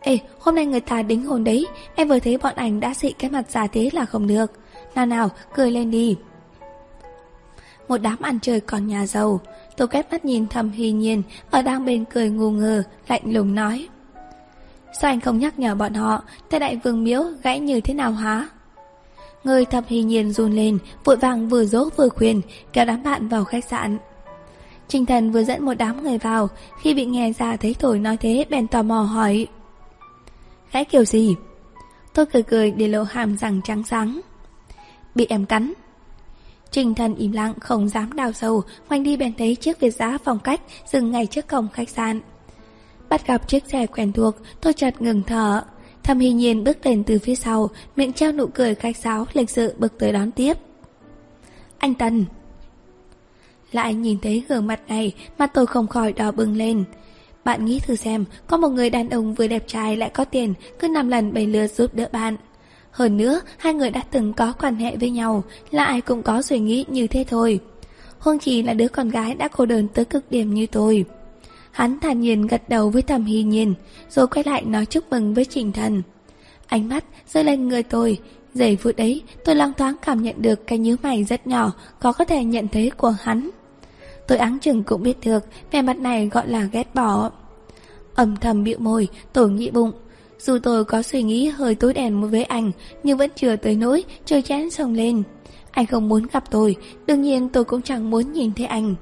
Ê, hôm nay người ta đính hôn đấy, em vừa thấy bọn anh đã xị cái mặt già thế là không được. Nào nào, cười lên đi. Một đám ăn chơi còn nhà giàu, tôi quét mắt nhìn thầm hy nhiên, ở đang bên cười ngu ngờ, lạnh lùng nói. Sao anh không nhắc nhở bọn họ Tại đại vương miếu gãy như thế nào hả? Người thập hy nhiên run lên, Vội vàng vừa dỗ vừa khuyên, Kéo đám bạn vào khách sạn. Trình thần vừa dẫn một đám người vào, Khi bị nghe ra thấy thổi nói thế Bèn tò mò hỏi. Gãy kiểu gì? Tôi cười cười để lộ hàm răng trắng sáng. Bị em cắn. Trình thần im lặng, không dám đào sâu Ngoanh đi bèn thấy chiếc Việt giá phòng cách Dừng ngay trước cổng khách sạn. Bắt gặp chiếc xe quen thuộc, tôi chợt ngừng thở. Thầm hy nhiên bước lên từ phía sau, miệng treo nụ cười khách sáo, lịch sự bước tới đón tiếp. Anh Tần! Lại nhìn thấy gương mặt này mà tôi không khỏi đỏ bừng lên. Bạn nghĩ thử xem, có một người đàn ông vừa đẹp trai lại có tiền, cứ năm lần bày lừa giúp đỡ bạn. Hơn nữa, hai người đã từng có quan hệ với nhau, là ai cũng có suy nghĩ như thế thôi. Huống chỉ là đứa con gái đã cô đơn tới cực điểm như tôi. Hắn thản nhiên gật đầu với Thẩm Hy Nhiên, rồi quay lại nói chúc mừng với Trình Thần. Ánh mắt rơi lên người tôi, giây phút ấy tôi lang thoáng cảm nhận được cái nhíu mày rất nhỏ có có thể nhận thấy của hắn. Tôi áng chừng cũng biết được vẻ mặt này gọi là ghét bỏ. Âm thầm bịu môi, tôi nghĩ bụng. Dù tôi có suy nghĩ hơi tối đèn với anh, nhưng vẫn chưa tới nỗi chơi chán sông lên. Anh không muốn gặp tôi, đương nhiên tôi cũng chẳng muốn nhìn thấy anh.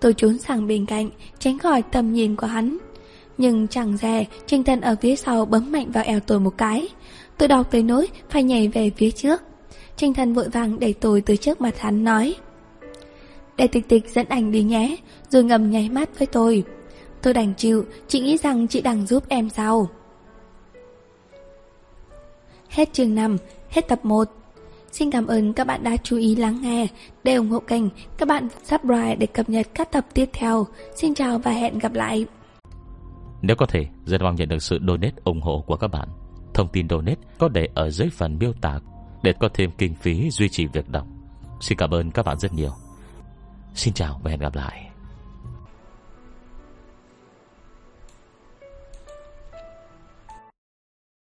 Tôi trốn sang bên cạnh, tránh khỏi tầm nhìn của hắn. Nhưng chẳng dè, Trinh Tân ở phía sau bấm mạnh vào eo tôi một cái. Tôi đọc tới nỗi phải nhảy về phía trước. Trinh Thần vội vàng đẩy tôi tới trước mặt hắn nói. Để tịch tịch dẫn anh đi nhé, rồi ngầm nháy mắt với tôi. Tôi đành chịu, chị nghĩ rằng chị đang giúp em sao? Hết chương 5, hết tập 1. Xin cảm ơn các bạn đã chú ý lắng nghe. Để ủng hộ kênh, các bạn subscribe để cập nhật các tập tiếp theo. Xin chào và hẹn gặp lại. Nếu có thể, rất mong nhận được sự donate ủng hộ của các bạn. Thông tin donate có để ở dưới phần miêu tả để có thêm kinh phí duy trì việc đọc. Xin cảm ơn các bạn rất nhiều. Xin chào và hẹn gặp lại.